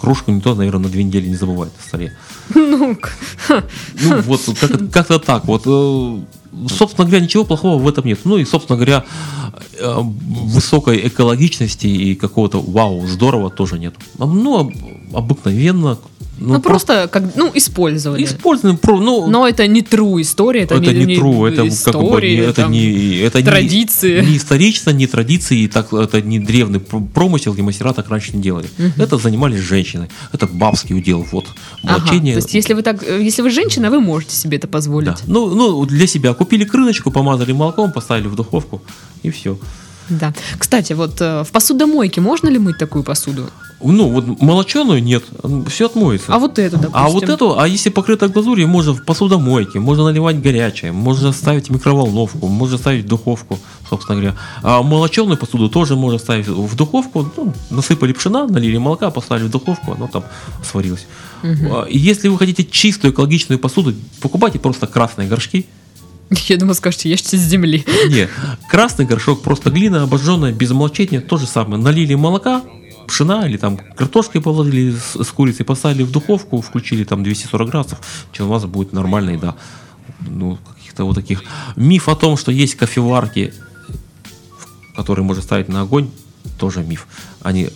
кружку никто, наверное, на две недели не забывает на столе. Ну, Ну, вот как- как-то так. Вот, э, собственно говоря, ничего плохого в этом нет. Ну и, собственно говоря, э, высокой экологичности и какого-то вау, здорово тоже нет. Ну, об- обыкновенно. Ну, просто как, ну, использовали. используем, про- ну, Но это не true история, это, это не, не true, это как бы истории, не- это там, не это не- традиции. не исторично, не традиции, и так это не древний пр- промысел, и мастера так раньше не делали. Это занимались женщины, это бабский удел, вот Ага, молочение. то есть, если вы так, э, если вы женщина, вы можете себе это позволить. Да. Ну, ну, для себя купили крыночку, помазали молоком, поставили в духовку и все. Да. Кстати, вот э, в посудомойке можно ли мыть такую посуду? Ну, вот молоченую нет, все отмоется. А вот эту, допустим. А вот эту, а если покрыто глазурью, можно в посудомойке, можно наливать горячее, можно ставить в микроволновку, можно ставить в духовку, собственно говоря. А молоченую посуду тоже можно ставить в духовку, ну, насыпали пшена, налили молока, поставили в духовку, оно там сварилось. А, И если вы хотите чистую экологичную посуду, покупайте просто красные горшки. Я думаю, скажете, ешьте с земли. Не, красный горшок, просто глина обожженная, без молочения, то же самое. Налили молока, пшена или там картошкой положили с, с курицей, поставили в духовку, включили там 240 градусов, чем у вас будет нормальная еда. Ну, каких-то вот таких. Миф о том, что есть кофеварки, которые можно ставить на огонь, тоже миф. Они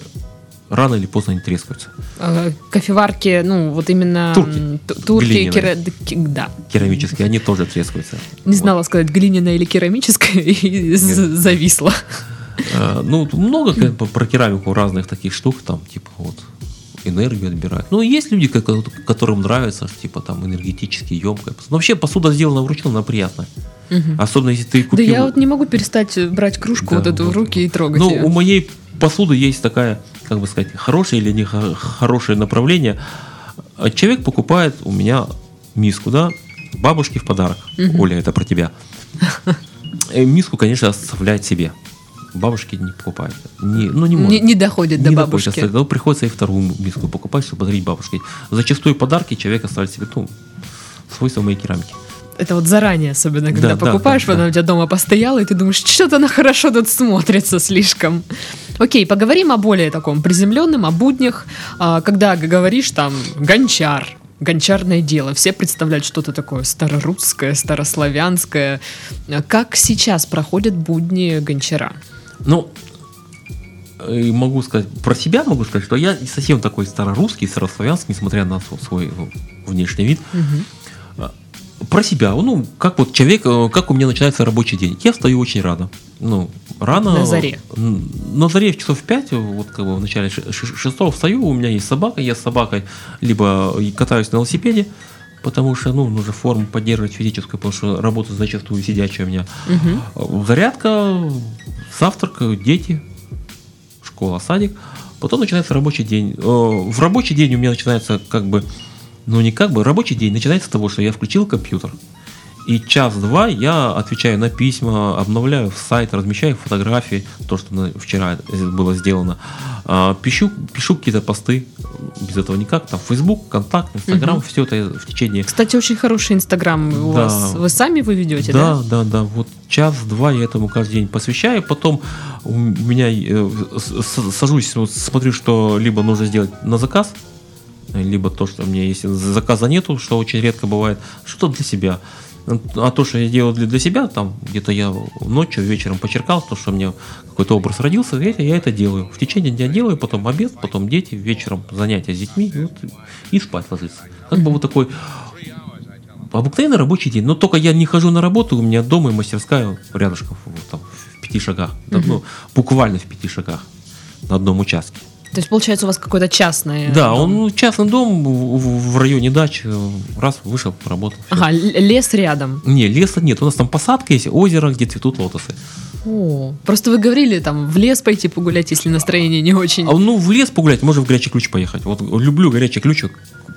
рано или поздно не трескаются. Э, Кофеварки, ну, вот именно... Турки. Турки, кера- да. Керамические, они тоже трескаются. Не Вот. знала сказать, глиняная или керамическая, и зависла. А, Ну, много про керамику разных таких штук, там, типа, вот, энергию отбирают. Ну, есть люди, ко- которым нравится, типа, там, энергетически емкая посуда. Но вообще посуда сделана вручную, она приятная. Мгм. Особенно, если ты Да купил... я вот не могу перестать брать кружку Да, вот эту в руки и трогать Ну, ее. у моей посуды есть такая, как бы сказать, хорошее или не хо- хорошее направление. А Человек покупает у меня миску, да, бабушке в подарок. Оля, это про тебя. Э, Миску, конечно, оставляет себе. Бабушки не покупают. Не, ну, не может. Не, не доходит до Не бабушки. доходит, ну, приходится и вторую миску покупать, чтобы подарить бабушке. Зачастую подарки человек оставляет себе, ну, свойства моей керамики. Это вот заранее, особенно, когда Да, покупаешь, да, она да. у тебя дома постояла, и ты думаешь, что-то она хорошо тут смотрится слишком. Окей, поговорим о более таком приземленном, о буднях. А, Когда говоришь там гончар, гончарное дело, все представляют что-то такое старорусское, старославянское. Как сейчас проходят будни гончара? Ну, э, могу сказать, про себя могу сказать, что я не совсем такой старорусский, старославянский, несмотря на св- свой ну, внешний вид. А, Про себя, ну, как вот человек, э, как у меня начинается рабочий день. Я встаю очень рано. Ну, рано. На заре. На заре в часов 5, вот как бы в начале ш- ш- шестого встаю, у меня есть собака, я с собакой либо катаюсь на велосипеде, потому что, ну, нужно форму поддерживать физическую, потому что работа зачастую сидячая у меня. Мгм. Зарядка, завтрак, дети, школа, садик. Потом начинается рабочий день. Э, В рабочий день у меня начинается как бы, ну не как бы, рабочий день начинается с того, что я включил компьютер. И час-два я отвечаю на письма, обновляю сайт, размещаю фотографии, то, что вчера было сделано. А, Пишу, пишу какие-то посты, без этого никак, там Facebook, Контакт, Инстаграм, Мгм. все это в течение Кстати, очень хороший Инстаграм у Да. вас. Вы сами вы ведете, да? да, да, да. Вот час-два я этому каждый день посвящаю. Потом у меня э, сажусь, вот смотрю, что либо нужно сделать на заказ, либо то, что мне, если заказа нету, что очень редко бывает, что для себя. А то, что я делаю для, для себя, там где-то я ночью, вечером почеркал, то, что у меня какой-то образ родился, я, это- я это делаю. В течение дня делаю, потом обед, потом дети, вечером занятия с детьми и, вот, и спать ложиться. Как бы вот такой обыкновенный рабочий день. Но только я не хожу на работу, у меня дома и мастерская рядышком, вот там, в пяти шагах. Да, Мгм. ну, буквально в пяти шагах на одном участке. То есть, получается, у вас какой-то частный да, дом. он частный дом в, в- в районе дач. Раз, вышел, поработал. всё. Ага, лес рядом. Не, леса нет. У нас там посадка есть, озеро, где цветут лотосы. О, просто вы говорили там в лес пойти погулять, если настроение не очень. А, ну, в лес погулять, можно в горячий ключ поехать. Вот люблю горячий ключ,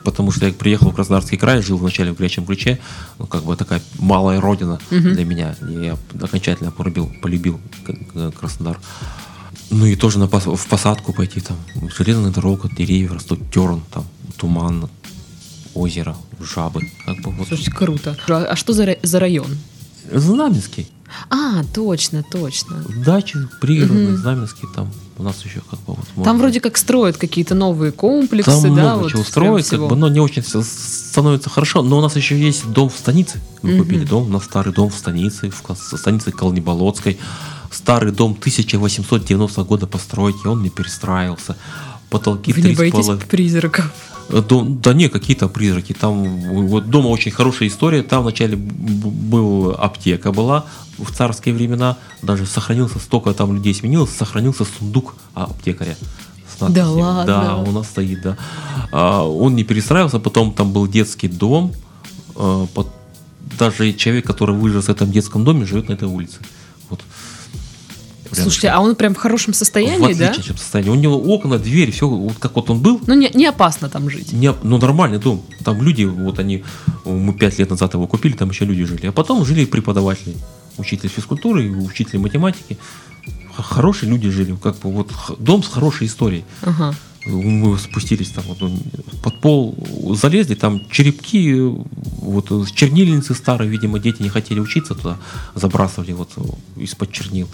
потому что я приехал в Краснодарский край, жил вначале в горячем ключе. Ну, как бы такая малая родина Мгм. для меня. И я окончательно полюбил, полюбил Краснодар. Ну и тоже на в посадку пойти там. Железная дорога, деревья растут, терн, там, туман, озеро, жабы. Как бы вот. Слушайте, круто. А, а что за, за район? Знаменский. А, точно, точно. Дачи, пригородные, Мгм. Знаменский там. У нас еще как бы вот Там можно- вроде как строят какие-то новые комплексы, Там да? много вот чего строят, как бы, но не очень становится хорошо. Но у нас еще есть дом в станице. Мы Мгм. купили дом, у нас старый дом в станице, в станице Колнеболотской. Старый дом 1890 года постройки, он не перестраивался. Потолки Вы не боитесь половиной- призраков? Э, Дом, да не, какие-то призраки. Там вот дома очень хорошая история. Там вначале был аптека была в царские времена. Даже сохранился столько там людей сменилось, сохранился сундук аптекаря. с Да ладно? Да, у нас стоит, да. А, он не перестраивался, потом там был детский дом. а, пот- даже человек, который вырос в этом детском доме, живет на этой улице. Вот. Слушайте, а он прям в хорошем в состоянии, да? отличном состоянии. У него окна, дверь, все вот как вот он был, Ну, не, не опасно там жить. не, ну, нормальный дом. Там люди, вот они, мы пять лет назад его купили, там еще люди жили. А потом жили преподаватели, учитель физкультуры, учитель математики. Хорошие люди жили, как бы вот дом с хорошей историей. Ага. Мы спустились там вот, ну, под пол, залезли, там черепки, вот чернильницы старые, видимо, дети не хотели учиться туда, забрасывали вот из-под чернил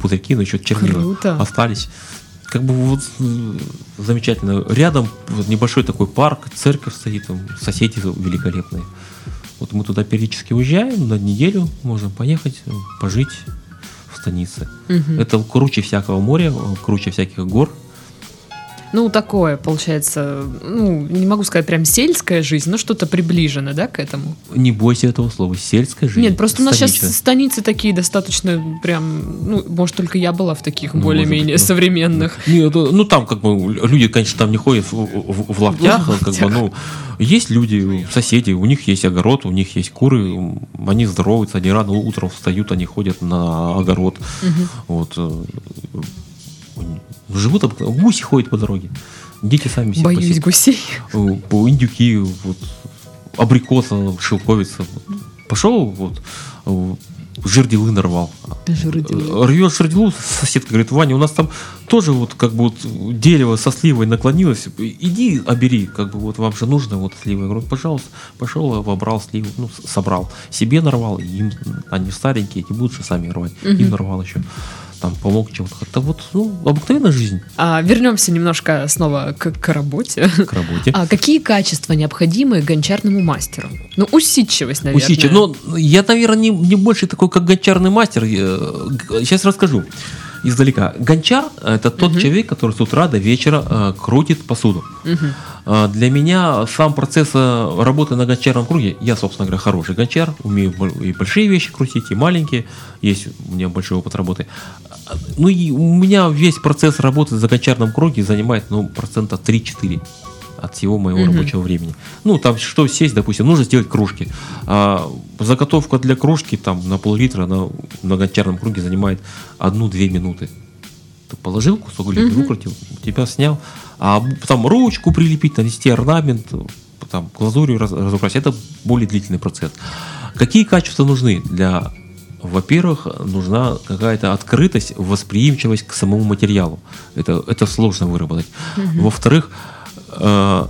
пузырьки, но еще чернила Круто. остались. Как бы вот э, замечательно. Рядом вот небольшой такой парк, церковь стоит, там соседи великолепные. Вот мы туда периодически уезжаем на неделю, можем поехать, э, пожить в станице. Мгм. Это круче всякого моря, круче всяких гор. Ну, такое, получается, ну, не могу сказать прям сельская жизнь, но что-то приближено, да, к этому? Не бойся этого слова. Сельская жизнь. Нет, просто у нас сейчас станицы такие достаточно прям, ну, может, только я была в таких Ну, более-менее ну. современных. Не, это- ну там как бы люди, конечно, там не ходят в, в- в лаптях, В как бы, ну есть люди, соседи, у них есть огород, у них есть куры, они здороваются, они рано утром встают, они ходят на огород, Мгм. вот э, живут, гуси ходят по дороге, дети сами себе Боюсь пасут. гусей. Э, индюки, вот, абрикоса, шелковица. Вот. Пошел, вот, э, жердилы нарвал. Жердилы. Э, Рвет жердилу, соседка говорит, Ваня, у нас там тоже вот как бы вот дерево со сливой наклонилось, иди обери, как бы вот вам же нужно вот слива. Я говорю, пожалуйста, пошел, обобрал сливу, ну, собрал. Себе нарвал, им, они старенькие, эти будут же сами рвать. Им Мгм. нарвал еще. Там помог чем-то. Как-то вот, ну, обыкновенная жизнь А, вернемся немножко снова к, к работе. к работе. А какие качества необходимы гончарному мастеру? Ну, усидчивость, наверное. Усидчив. Ну, я, наверное, не, не больше такой, как гончарный мастер. Сейчас расскажу издалека. Гончар – это тот Мгм. человек, который с утра до вечера э, крутит посуду. А, Для меня сам процесс э, работы на гончарном круге, я, собственно говоря, хороший гончар, умею и большие вещи крутить, и маленькие, есть у меня большой опыт работы. А, Ну и у меня весь процесс работы за гончарном круге занимает, ну, процента 3-4 от всего моего Мгм. рабочего времени. Ну, там что сесть, допустим, нужно сделать кружки. А заготовка для кружки там на пол-литра на, на гончарном круге занимает 1-2 минуты. Ты положил кусок глины, Мгм. выкрутил, у тебя снял. А потом ручку прилепить, нанести орнамент, там, глазурью раз- разукрасить. Это более длительный процесс. Какие качества нужны для во-первых, нужна какая-то открытость, восприимчивость к самому материалу. Это, это сложно выработать. Во-вторых, э,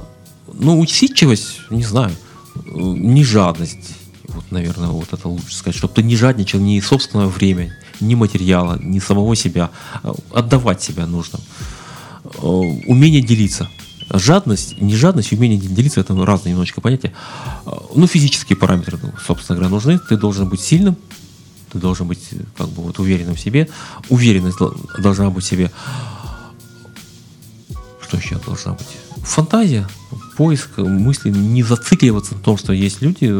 ну, усидчивость, не знаю, э, не жадность. Вот, наверное, вот это лучше сказать, чтобы ты не жадничал ни собственного времени, ни материала, ни самого себя. А Отдавать себя нужно. Э, Умение делиться. Жадность, не жадность, умение делиться, это разные немножечко понятия. Э, Ну, физические параметры, ну, собственно говоря, нужны. Ты должен быть сильным, ты должен быть как бы вот уверенным в себе. Уверенность дол- должна быть в себе. Что еще должна быть? Фантазия, поиск мыслей, не зацикливаться на том, что есть люди,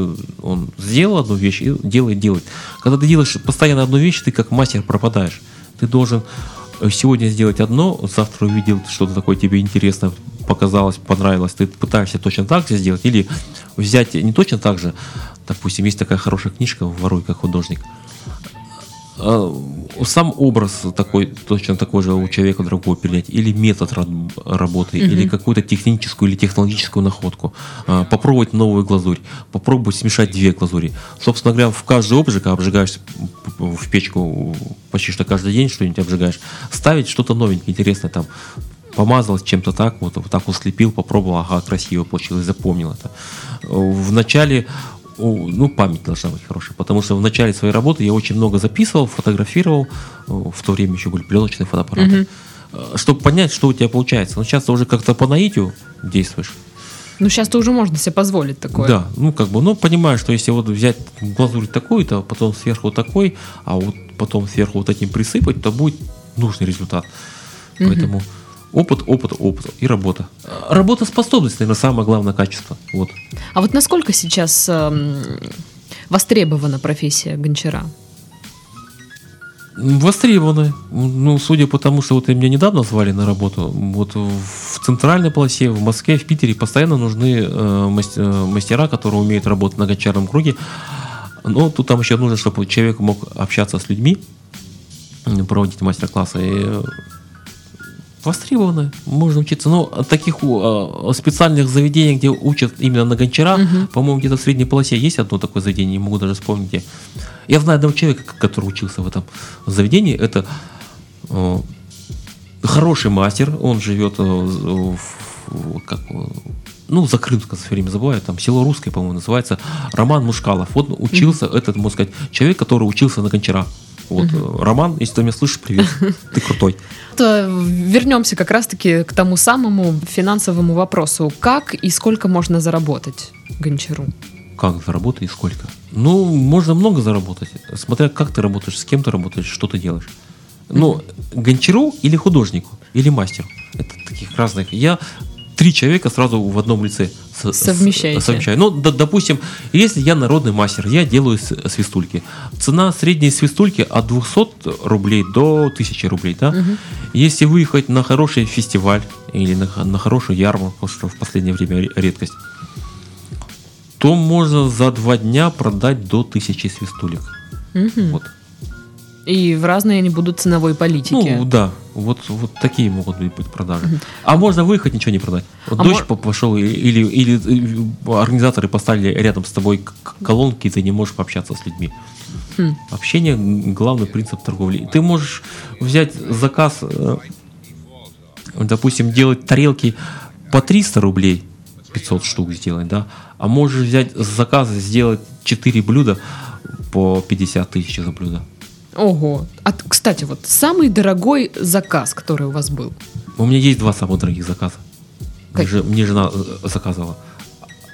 он сделал одну вещь и делает, делает. Когда ты делаешь постоянно одну вещь, ты как мастер пропадаешь. Ты должен э, сегодня сделать одно, завтра увидел что-то такое тебе интересно, показалось, понравилось, ты пытаешься точно так же сделать, или взять не точно так же, допустим, есть такая хорошая книжка «Воруй как художник», сам образ такой, точно такой же у человека другого передать, или метод раб- работы, или какую-то техническую или технологическую находку, А, попробовать новую глазурь, попробовать смешать две глазури. Собственно говоря, в каждый обжиг, а обжигаешь в печку почти что каждый день что-нибудь обжигаешь, ставить что-то новенькое, интересное там, помазал чем-то так, вот, вот так вот слепил, попробовал, ага, красиво получилось, запомнил это. В начале ну, память должна быть хорошая, потому что в начале своей работы я очень много записывал, фотографировал, о, в то время еще были пленочные фотоаппараты, чтобы понять, что у тебя получается. Но сейчас ты уже как-то по наитию действуешь. Ну, сейчас-то уже можно себе позволить такое. Да, ну как бы, ну понимаю, что если вот взять глазурь такую-то, потом сверху такой, а вот потом сверху вот этим присыпать, то будет нужный результат. Поэтому опыт, опыт, опыт и работа. Работоспособность, наверное, самое главное качество. Вот. А вот насколько сейчас эм, востребована профессия гончара? Востребованы. Ну, судя по тому, что вот меня недавно звали на работу, вот в центральной полосе, в Москве, в Питере постоянно нужны э, э, мастера, которые умеют работать на гончарном круге. Но тут там еще нужно, чтобы человек мог общаться с людьми, проводить мастер-классы. И, э, востребованы, можно учиться. Но таких э, специальных заведений, где учат именно на гончара, по-моему, где-то в средней полосе есть одно такое заведение, не могу даже вспомнить где. Я знаю одного человека, который учился в этом заведении. Это э, хороший мастер, он живет э, в- как, ну, за Крымском все время забываю, там село Русское, по-моему, называется, Роман Мушкалов. Вот учился, этот, можно сказать, человек, который учился на гончара. Вот, э, Роман, если ты меня слышишь, привет, ты крутой. То вернемся как раз-таки к тому самому финансовому вопросу. Как и сколько можно заработать гончару? Как заработать и сколько? Ну, можно много заработать, смотря как ты работаешь, с кем ты работаешь, что ты делаешь. Ну, гончару или художнику, или мастеру. Это таких разных. Я три человека сразу в одном лице Совмещаете. совмещаю. Ну, д- допустим, если я народный мастер, я делаю свистульки. Цена средней свистульки от 200 рублей до 1000 рублей, да? Если выехать на хороший фестиваль или на, на хорошую ярмарку, что в последнее время ре- редкость, то можно за два дня продать до 1000 свистулек. Мгм. Вот. И в разные они будут ценовой политики. Ну да, вот, вот такие могут быть продажи. А можно выехать, ничего не продать. Вот А дождь по- пошел, или, или, или, э, организаторы поставили рядом с тобой колонки, и ты не можешь пообщаться с людьми. Хм. Общение главный принцип торговли. Ты можешь взять заказ, э, допустим, делать тарелки по 300 рублей, 500 штук сделать, да, а можешь взять заказ, сделать 4 блюда по 50 тысяч за блюдо. Ого. А, кстати, вот самый дорогой заказ, который у вас был. У меня есть два самых дорогих заказа. Мне, же- мне жена э, заказывала.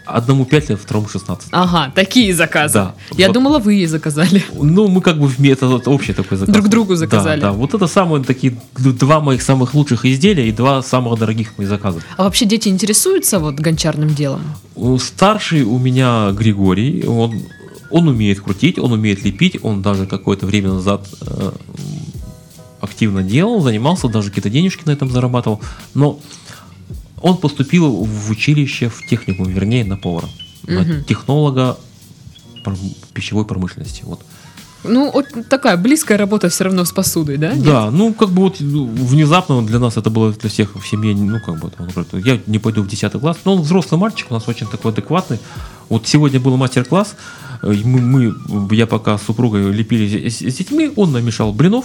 Одному 5 лет, второму 16. Ага, такие заказы. Да. Я Вот. думала, вы ей заказали. Ну, мы как бы в это вот общий такой заказ. Друг другу Да, заказали. Да, Вот это самые такие два моих самых лучших изделия и два самых дорогих моих заказа. А вообще дети интересуются вот гончарным делом? У- Старший у меня Григорий, он, он умеет крутить, он умеет лепить, он даже какое-то время назад э, активно делал, занимался, даже какие-то денежки на этом зарабатывал, но он поступил в училище, в техникум, вернее, на повара, на Мгм. технолога пищевой промышленности. Вот. Ну, вот такая близкая работа все равно с посудой, да? Нет? Да, ну как бы вот ну, внезапно для нас это было для всех в семье, ну как бы он говорит, я не пойду в 10 класс, но он взрослый мальчик, у нас очень такой адекватный. Вот сегодня был мастер-класс, э, мы, мы- я пока с супругой лепили с, с детьми, он намешал блинов,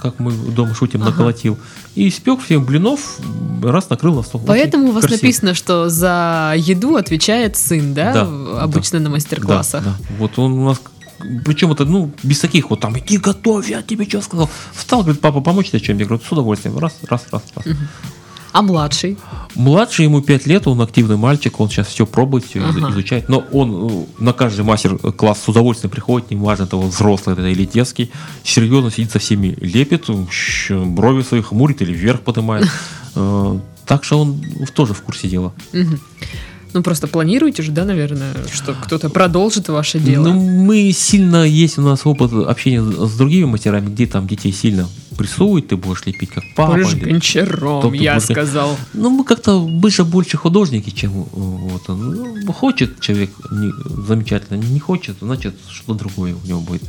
как мы дома шутим, Ага. наколотил, и испек всем блинов, раз накрыл на стол. Очень Поэтому у вас красиво. написано, что за еду отвечает сын, да? Да, Обычно на мастер-классах. Да, да. Вот он у нас, причем это, ну, без таких вот там, иди готовь, я тебе что сказал. Встал, говорит, папа, помочь тебе чем? Я говорю, с удовольствием. Раз, раз, раз, раз. А младший? Младший ему 5 лет, он активный мальчик, он сейчас все пробует, все Ага. изучает. Но он э, на каждый мастер-класс с удовольствием приходит, неважно, это вот взрослый это или детский, серьезно сидит со всеми, лепит, брови свои хмурит или вверх поднимает. Э, Так что он тоже в курсе дела. Ну, просто планируете же, да, наверное, что кто-то продолжит ваше дело? Ну, мы сильно, есть у нас опыт общения с другими мастерами, где там детей сильно прессуют, ты будешь лепить как папа. Будешь или- гончаром, Кто-то я будет- сказал. Ну, мы как-то больше, больше художники, чем э, вот он. Ну, хочет человек не- замечательно, не хочет, значит, что-то другое у него будет.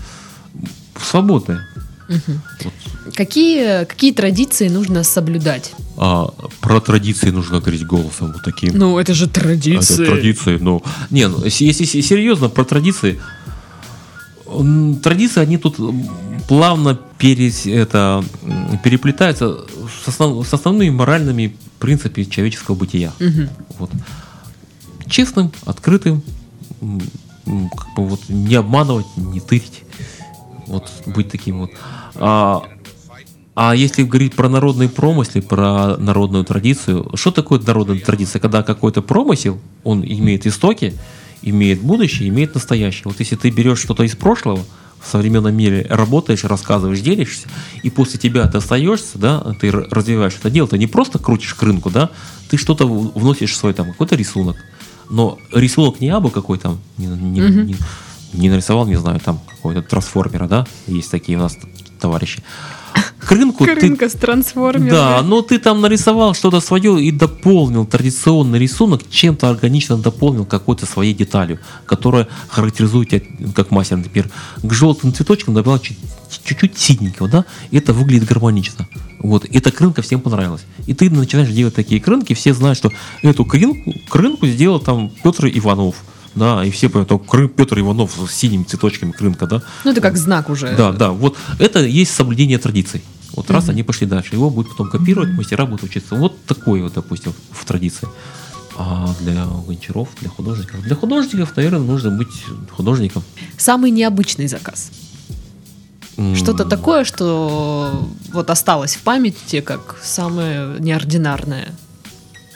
Свободное. Вот. Какие, какие традиции нужно соблюдать? А про традиции нужно говорить голосом вот таким. Ну, это же Это традиции. традиции, ну. Не, ну, если, серьезно, про традиции. Традиции, они тут плавно перес, это, переплетаются с, основ- с основными моральными принципами человеческого бытия. Мгм. Вот. Честным, открытым, как бы вот не обманывать, не тырить. Вот быть таким вот. А, а если говорить про народные промысли, про народную традицию, что такое народная традиция? Когда какой-то промысел, он имеет истоки, имеет будущее, имеет настоящее. Вот если ты берешь что-то из прошлого, в современном мире работаешь, рассказываешь, делишься, и после тебя ты остаешься, да, ты развиваешь это дело, ты не просто крутишь к рынку, да, ты что-то в- вносишь свой там какой-то рисунок. Но рисунок не абы какой там, не, не- Мгм. не- не нарисовал, не знаю, там какой-то трансформера, да, есть такие у нас товарищи. К рынку ты Крынка с трансформерами. да, но ты там нарисовал что-то свое и дополнил традиционный рисунок, чем-то органично дополнил какой-то своей деталью, которая характеризует тебя как мастер, например. К желтым цветочкам добавил чуть- чуть-чуть синенького, да, и это выглядит гармонично. Вот, эта крынка всем понравилась. И ты начинаешь делать такие крынки, все знают, что эту крынку, крынку сделал там Петр Иванов. Да, и все понимают, Петр Иванов с синими цветочками крынка, да. Ну, это как знак уже. Да, да, вот это есть соблюдение традиций. Вот раз они пошли дальше, его будут потом копировать, мастера будут учиться. Вот такой вот, допустим, в традиции. А для гончаров, для художников? Для художников, наверное, нужно быть художником. Самый необычный заказ. М, Что-то такое, что вот осталось в памяти как самое неординарное.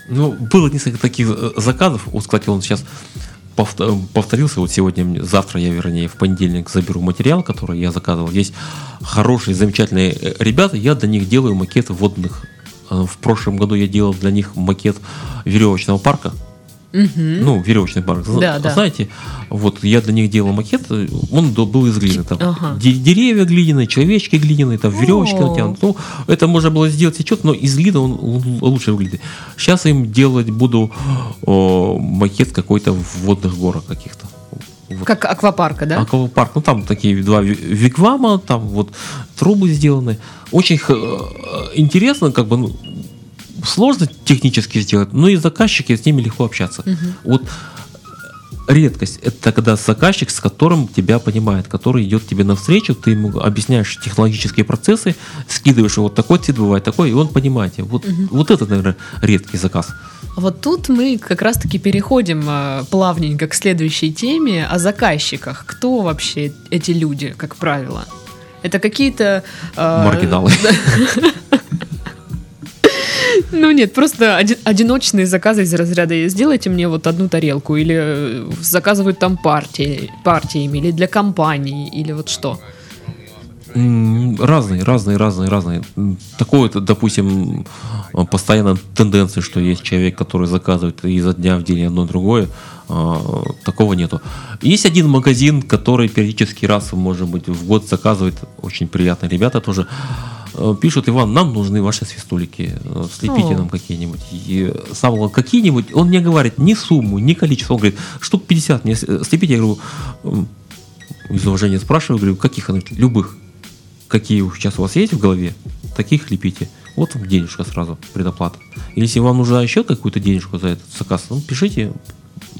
Ну, было несколько таких э, заказов. Вот, кстати, он сейчас повторился. Вот сегодня, завтра я, вернее, в понедельник заберу материал, который я заказывал. Есть хорошие, замечательные э, ребята. Я для них делаю макеты водных. Э, В прошлом году я делал для них макет веревочного парка. Мгм. Ну, веревочный парк. Да, да. Знаете, вот я для них делал макет, он был из глины. Там Ага. де- деревья глиняные, человечки глиняные, там веревочки натянуты. Ну, это можно было сделать сейчас, но из глины он лучше выглядит. Сейчас им делать буду о, макет какой-то в водных горах каких-то. Вот. Как аквапарка, да? Аквапарк, ну там такие два ви- вигвама, там вот трубы сделаны. Очень э, интересно, как бы, ну, сложно технически сделать, но и заказчики, с ними легко общаться. Вот редкость это когда заказчик, с которым тебя понимает, который идет тебе навстречу, ты ему объясняешь технологические процессы, скидываешь вот такой цвет бывает такой, и он понимает. Вот, вот это, наверное, редкий заказ. Вот тут мы как раз-таки переходим э, плавненько к следующей теме о заказчиках. Кто вообще эти люди, как правило? Это какие-то... э, Маргиналы. Ну нет, просто оди- одиночные заказы из разряда «сделайте мне вот одну тарелку» или э, заказывают там партии, партиями, или для компаний, или вот что. Разные, разные, разные, разные. Такое, допустим, э, постоянно тенденция, что есть человек, который заказывает изо дня в день одно другое. а, Такого нету. Есть один магазин, который периодически раз, может быть, в год заказывает. Очень приятные ребята тоже. Э, Пишут, Иван, нам нужны ваши свистулики. э, Слепите О. нам какие-нибудь. И сам говорит, какие-нибудь. Он мне говорит ни сумму, ни количество. Он говорит, штук 50 мне слепите. Я говорю, «М, из уважения спрашиваю, говорю, каких аналитиков? Любых. Какие сейчас у вас есть в голове, таких лепите. Вот вам денежка сразу, предоплата. Если вам нужна еще какую-то денежку за этот заказ, ну, пишите,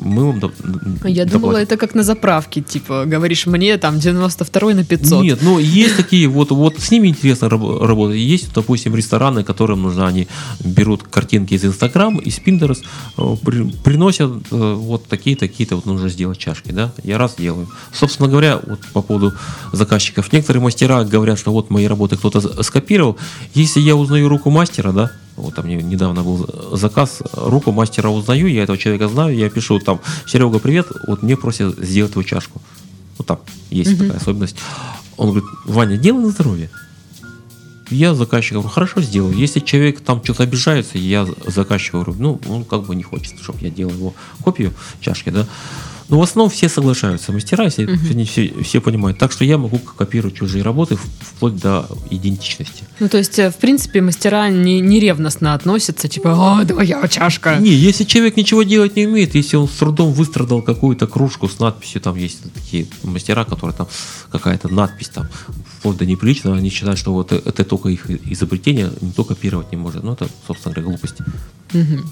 мы вам до, Я доплатим. думала, это как на заправке, типа, говоришь мне там 92 на 500. Нет, ну есть такие, вот, вот с ними интересно раб- работать. Есть, допустим, рестораны, которым нужно, они берут картинки из Инстаграм, из Pinterest, э, при- приносят э, вот такие-такие-то, вот нужно сделать чашки, да, я раз делаю. Собственно говоря, вот по поводу заказчиков, некоторые мастера говорят, что вот мои работы кто-то скопировал. Если я узнаю руку мастера, да, вот там недавно был заказ, руку мастера узнаю, я этого человека знаю, я пишу там, Серега, привет, вот мне просят сделать твою чашку. Вот там есть Мгм. такая особенность. Он говорит, Ваня, делай на здоровье. Я заказчику говорю, хорошо сделаю. Если человек там что-то обижается, я заказчику говорю, ну, он как бы не хочет, чтобы я делал его копию чашки, да. Но в основном все соглашаются, мастера, если они все, все понимают. Так что я могу копировать чужие работы вплоть до идентичности. Ну, то есть, э, в принципе, мастера не, не ревностно относятся, типа, о, твоя чашка. Не, если человек ничего делать не умеет, если он с трудом выстрадал какую-то кружку с надписью, там есть такие мастера, которые там какая-то надпись там вплоть до неприличного, они считают, что вот это только их изобретение, никто копировать не может. Ну, это, собственно говоря, глупость. Мгм.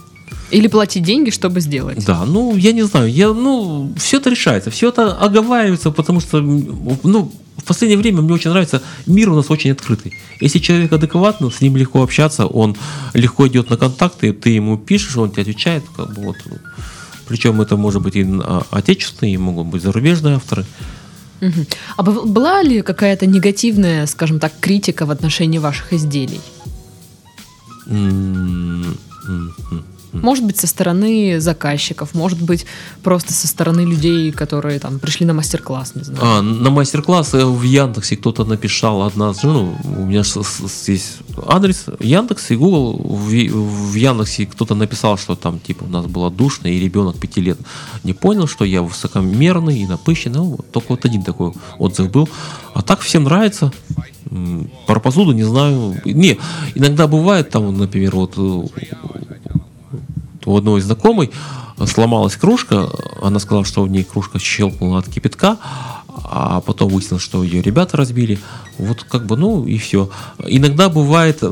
Или платить деньги, чтобы сделать. Да, ну, я не знаю, я, ну, все это решается, все это оговаривается, потому что, ну, в последнее время мне очень нравится, мир у нас очень открытый. Если человек адекватный, с ним легко общаться, он легко идет на контакты, ты ему пишешь, он тебе отвечает, как бы вот. Причем это может быть и а, отечественные, и могут быть зарубежные авторы. А была ли какая-то негативная, скажем так, критика в отношении ваших изделий? М. Может быть, со стороны заказчиков, может быть, просто со стороны людей, которые там пришли на мастер-класс, не знаю. А, на мастер-класс э, в Яндексе кто-то написал однажды, ну, у меня есть адрес Яндекс и Google, в, в Яндексе кто-то написал, что там, типа, у нас было душно, и ребенок пяти лет не понял, что я высокомерный и напыщенный, ну, вот только вот один такой отзыв был. А так всем нравится. Про посуду не знаю. Не, иногда бывает там, например, вот э, у одной знакомой сломалась кружка, она сказала, что в ней кружка щелкнула от кипятка, а потом выяснилось, что ее ребята разбили. Вот как бы, ну и все. Иногда бывает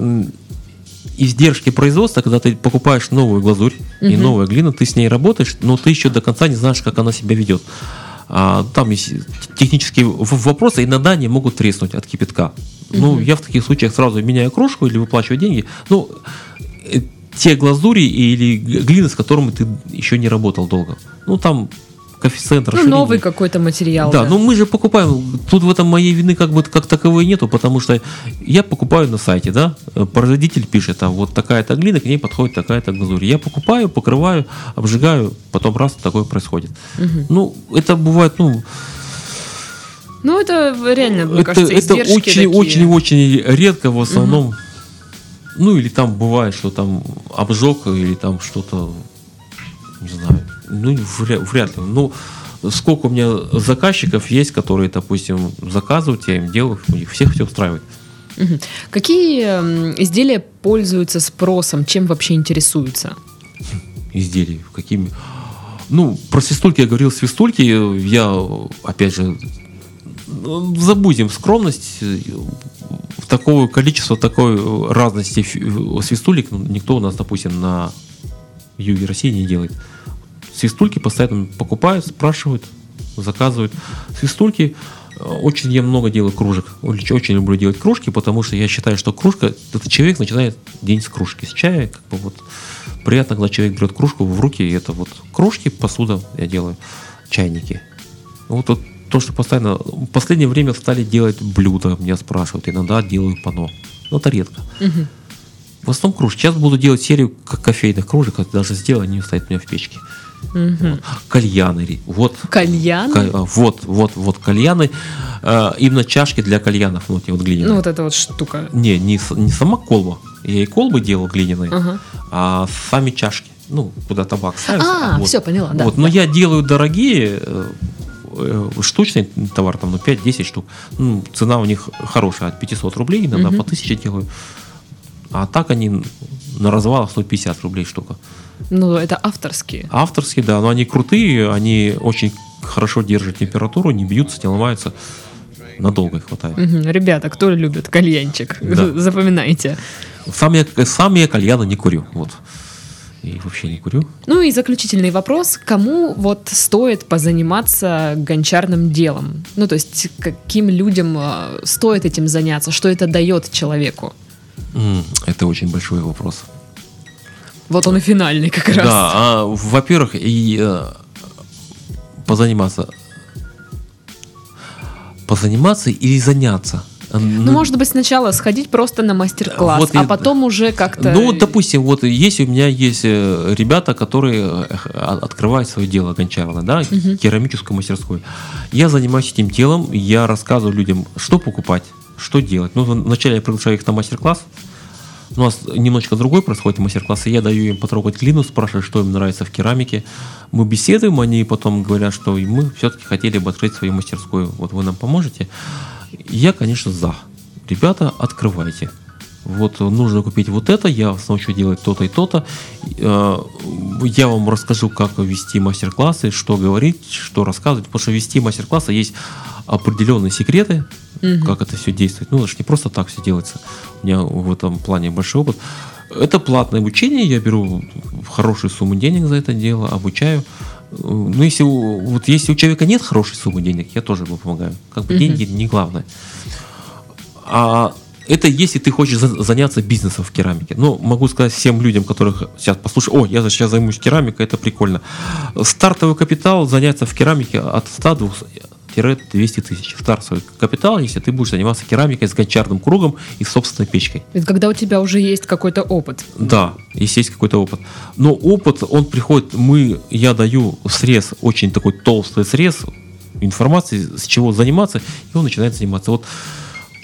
издержки производства, когда ты покупаешь новую глазурь и Мгм. новая глина, ты с ней работаешь, но ты еще до конца не знаешь, как она себя ведет. А, там есть технические вопросы, иногда они могут треснуть от кипятка. Ну, я в таких случаях сразу меняю кружку или выплачиваю деньги. Ну, э, те глазури или глины, с которыми ты еще не работал долго. Ну, там коэффициент Ну, расширения. новый какой-то материал. Да, ну мы же покупаем. Тут в этом моей вины как бы как таковой нету, потому что я покупаю на сайте, да, производитель пишет, а вот такая-то глина, к ней подходит такая-то глазурь. Я покупаю, покрываю, обжигаю, потом раз такое происходит. Мгм. Ну, это бывает, ну, Ну, это реально, мне это, кажется, это издержки очень, такие. очень, очень редко в основном. Ну, или там бывает, что там обжег, или там что-то, не знаю, ну, вряд, вряд ли. Ну, сколько у меня заказчиков есть, которые, допустим, заказывают, я им делаю, у них всех все устраивает. Какие м, изделия пользуются спросом? Чем вообще интересуются? изделий, какими. Ну, про свистульки я говорил, свистульки, я, опять же, забудем скромность, в такое количество, такой разности фи- свистулек никто у нас, допустим, на юге России не делает. Свистульки постоянно покупают, спрашивают, заказывают. Свистульки, э, очень я много делаю кружек. Очень люблю делать кружки, потому что я считаю, что кружка, это человек начинает день с кружки, с чая, как бы вот приятно, когда человек берет кружку в руки, и это вот кружки, посуда я делаю, чайники. Вот, вот то, что постоянно, в последнее время стали делать блюда, меня спрашивают, иногда делаю пано. Но это редко. Мгм. В основном кружки. Сейчас буду делать серию кофейных кружек, это даже сделаю, они стоят у меня в печке. Мгм. Кальяны. Вот Кальян? Ка- а, Вот, вот, вот кальяны. Э, именно чашки для кальянов, ну, эти вот глиняные. Ну, вот эта вот штука. Не, не, не сама колба. Я и колбы делал глиняные, Ага. а сами чашки. Ну, куда табак ставится. А, вот. все, поняла, да. Вот, но я делаю дорогие, э, штучный товар, там, ну, 5-10 штук. Ну, цена у них хорошая, от 500 рублей, иногда Мгм. по 1000 делаю. А так они на развалах 150 рублей штука. Ну, это авторские. Авторские, да, но они крутые, они очень хорошо держат температуру, не бьются, не ломаются. Надолго их хватает. Мгм. Ребята, кто любит кальянчик? Да. Запоминайте. Сам я, сам я кальяна не курю. Вот. И вообще не курю. Ну и заключительный вопрос. Кому вот стоит позаниматься гончарным делом? Ну, то есть, каким людям э, стоит этим заняться? Что это дает человеку? Это очень большой вопрос. Вот он и финальный как раз. Да, а, во-первых, и э, позаниматься. Позаниматься или заняться? Ну, может быть, сначала сходить просто на мастер-класс, Вот а потом уже как-то... Ну, вот, допустим, вот есть у меня есть э, ребята, которые э, открывают свое дело гончарное, да, керамическую мастерскую. Я занимаюсь этим делом, я рассказываю людям, что покупать, что делать. Ну, вначале я приглашаю их на мастер-класс. У нас немножечко другой происходит мастер-класс, и я даю им потрогать глину, спрашиваю, что им нравится в керамике. Мы беседуем, они потом говорят, что мы все-таки хотели бы открыть свою мастерскую. Вот вы нам поможете? Я, конечно, за. Ребята, открывайте. Вот э, нужно купить вот это, я вас научу делать то-то и то-то. Э, Я вам расскажу, как вести мастер-классы, что говорить, что рассказывать. Потому что вести мастер-классы есть определенные секреты, Мгм. как это все действует. Ну, это же не просто так все делается. У меня в этом плане большой опыт. Это платное обучение, я беру хорошую сумму денег за это дело, обучаю. Ну, если у, вот если у человека нет хорошей суммы денег, я тоже ему помогаю. Как бы деньги не главное. А это если ты хочешь за- заняться бизнесом в керамике. Ну, могу сказать всем людям, которых сейчас послушают, о, я сейчас займусь керамикой, это прикольно. Стартовый капитал заняться в керамике от 100 до 200 тысяч. Стартовый капитал, если ты будешь заниматься керамикой с гончарным кругом и собственной печкой. Это когда у тебя уже есть какой-то опыт. Да, если есть какой-то опыт. Но опыт, он приходит, мы, я даю срез, очень такой толстый срез информации, с чего заниматься, и он начинает заниматься. Вот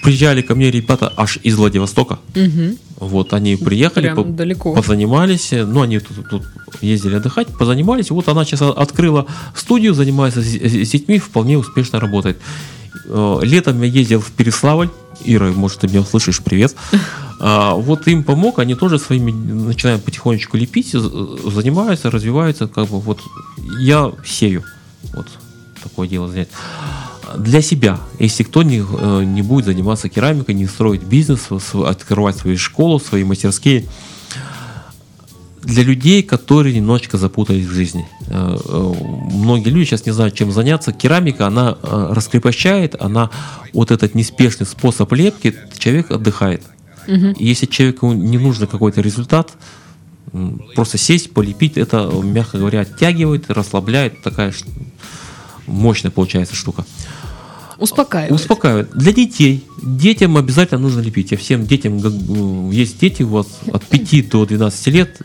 приезжали ко мне ребята аж из Владивостока. Мгм. Вот они приехали, Прям по- далеко. позанимались, ну они тут, тут ездили отдыхать, позанимались. Вот она сейчас открыла студию, занимается с, с детьми, вполне успешно работает. Э, Летом я ездил в Переславль. Ира, может, ты меня услышишь, привет. А, вот им помог, они тоже своими начинают потихонечку лепить, занимаются, развиваются, как бы вот я сею. Вот такое дело занять. Для себя, если кто не, э, не будет заниматься керамикой, не строить бизнес, открывать свою школу, свои мастерские, для людей, которые немножечко запутались в жизни. Э, э, Многие люди сейчас не знают, чем заняться. Керамика, она раскрепощает, она вот этот неспешный способ лепки, человек отдыхает. И если человеку не нужен какой-то результат, просто сесть, полепить, это, мягко говоря, оттягивает, расслабляет, такая мощная получается штука. Успокаивает. Успокаивает. Для детей. Детям обязательно нужно лепить. Я всем детям, есть дети у вас от 5 до 12 лет,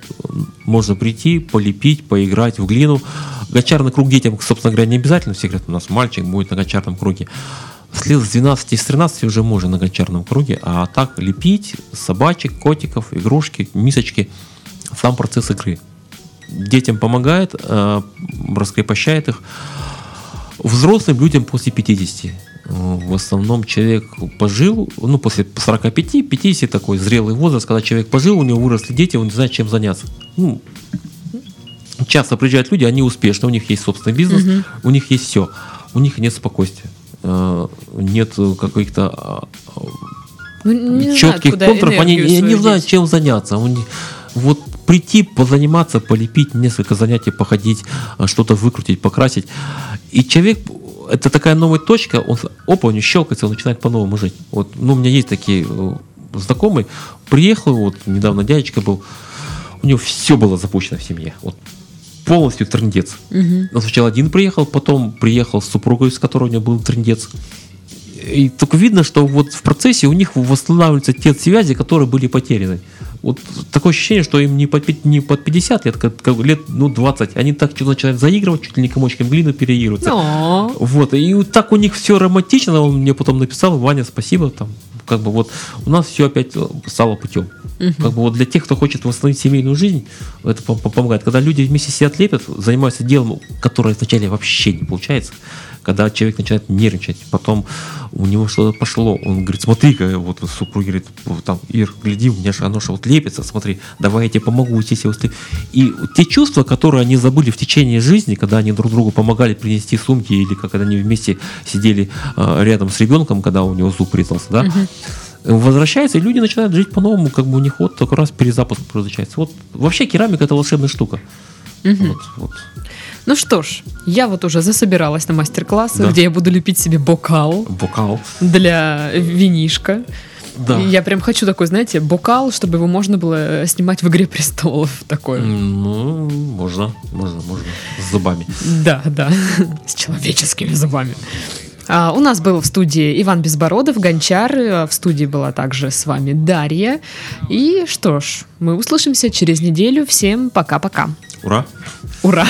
можно прийти, полепить, поиграть в глину. Гончарный круг детям, собственно говоря, не обязательно. Все говорят, у нас мальчик будет на гончарном круге. С 12 и с 13 уже можно на гончарном круге, а так лепить собачек, котиков, игрушки, мисочки. Сам процесс игры. Детям помогает, э, раскрепощает их. Взрослым людям после 50. В основном человек пожил, ну, после 45, 50 такой зрелый возраст, когда человек пожил, у него выросли дети, он не знает, чем заняться. Ну, часто приезжают люди, они успешны, у них есть собственный бизнес, Мгм. у них есть все, у них нет спокойствия, э, нет каких-то а, Ну, знают, четких куда контуров, они не, не знают, чем заняться. Не- вот прийти, позаниматься, полепить, несколько занятий походить, а, что-то выкрутить, покрасить. И человек, это такая новая точка, он, опа, у него щелкается, он начинает по-новому жить. Вот, ну, у меня есть такие э, знакомые, приехал, вот недавно дядечка был, у него все было запущено в семье. Вот полностью трындец. Мгм. Он сначала один приехал, потом приехал с супругой, с которой у него был трындец. И только видно, что вот в процессе у них восстанавливаются те связи, которые были потеряны. Вот такое ощущение, что им не под, не под 50 лет, как, как лет ну, 20. Они так что-то начинают заигрывать, чуть ли не комочком глины переигрываются. Но. Вот, и вот так у них все романтично, он мне потом написал, Ваня, спасибо, там, как бы вот у нас все опять стало путем. Как бы вот для тех, кто хочет восстановить семейную жизнь, это помогает. Когда люди вместе сидят, лепят, занимаются делом, которое вначале вообще не получается, когда человек начинает нервничать, потом у него что-то пошло, он говорит, смотри-ка, вот супруг говорит, там, Ир, гляди, у меня же оно же вот лепится, смотри, давай я тебе помогу, здесь я И те чувства, которые они забыли в течение жизни, когда они друг другу помогали принести сумки, или когда они вместе сидели э, рядом с ребенком, когда у него зуб резался, да, возвращается, и люди начинают жить по-новому, как бы у них вот только раз перезапуск производится. Вот вообще керамика это волшебная штука. Угу. Вот, вот. Ну что ж, я вот уже засобиралась на мастер-классы, да. где я буду лепить себе бокал. Бокал. Для винишка. Да. Я прям хочу такой, знаете, бокал, чтобы его можно было снимать в «Игре престолов». Такой. Ну, можно, можно, можно. С зубами. Да, да. С человеческими зубами. А, у нас был в студии Иван Безбородов, Гончар. В студии была также с вами Дарья. И что ж, мы услышимся через неделю. Всем пока-пока. Ура! Ура!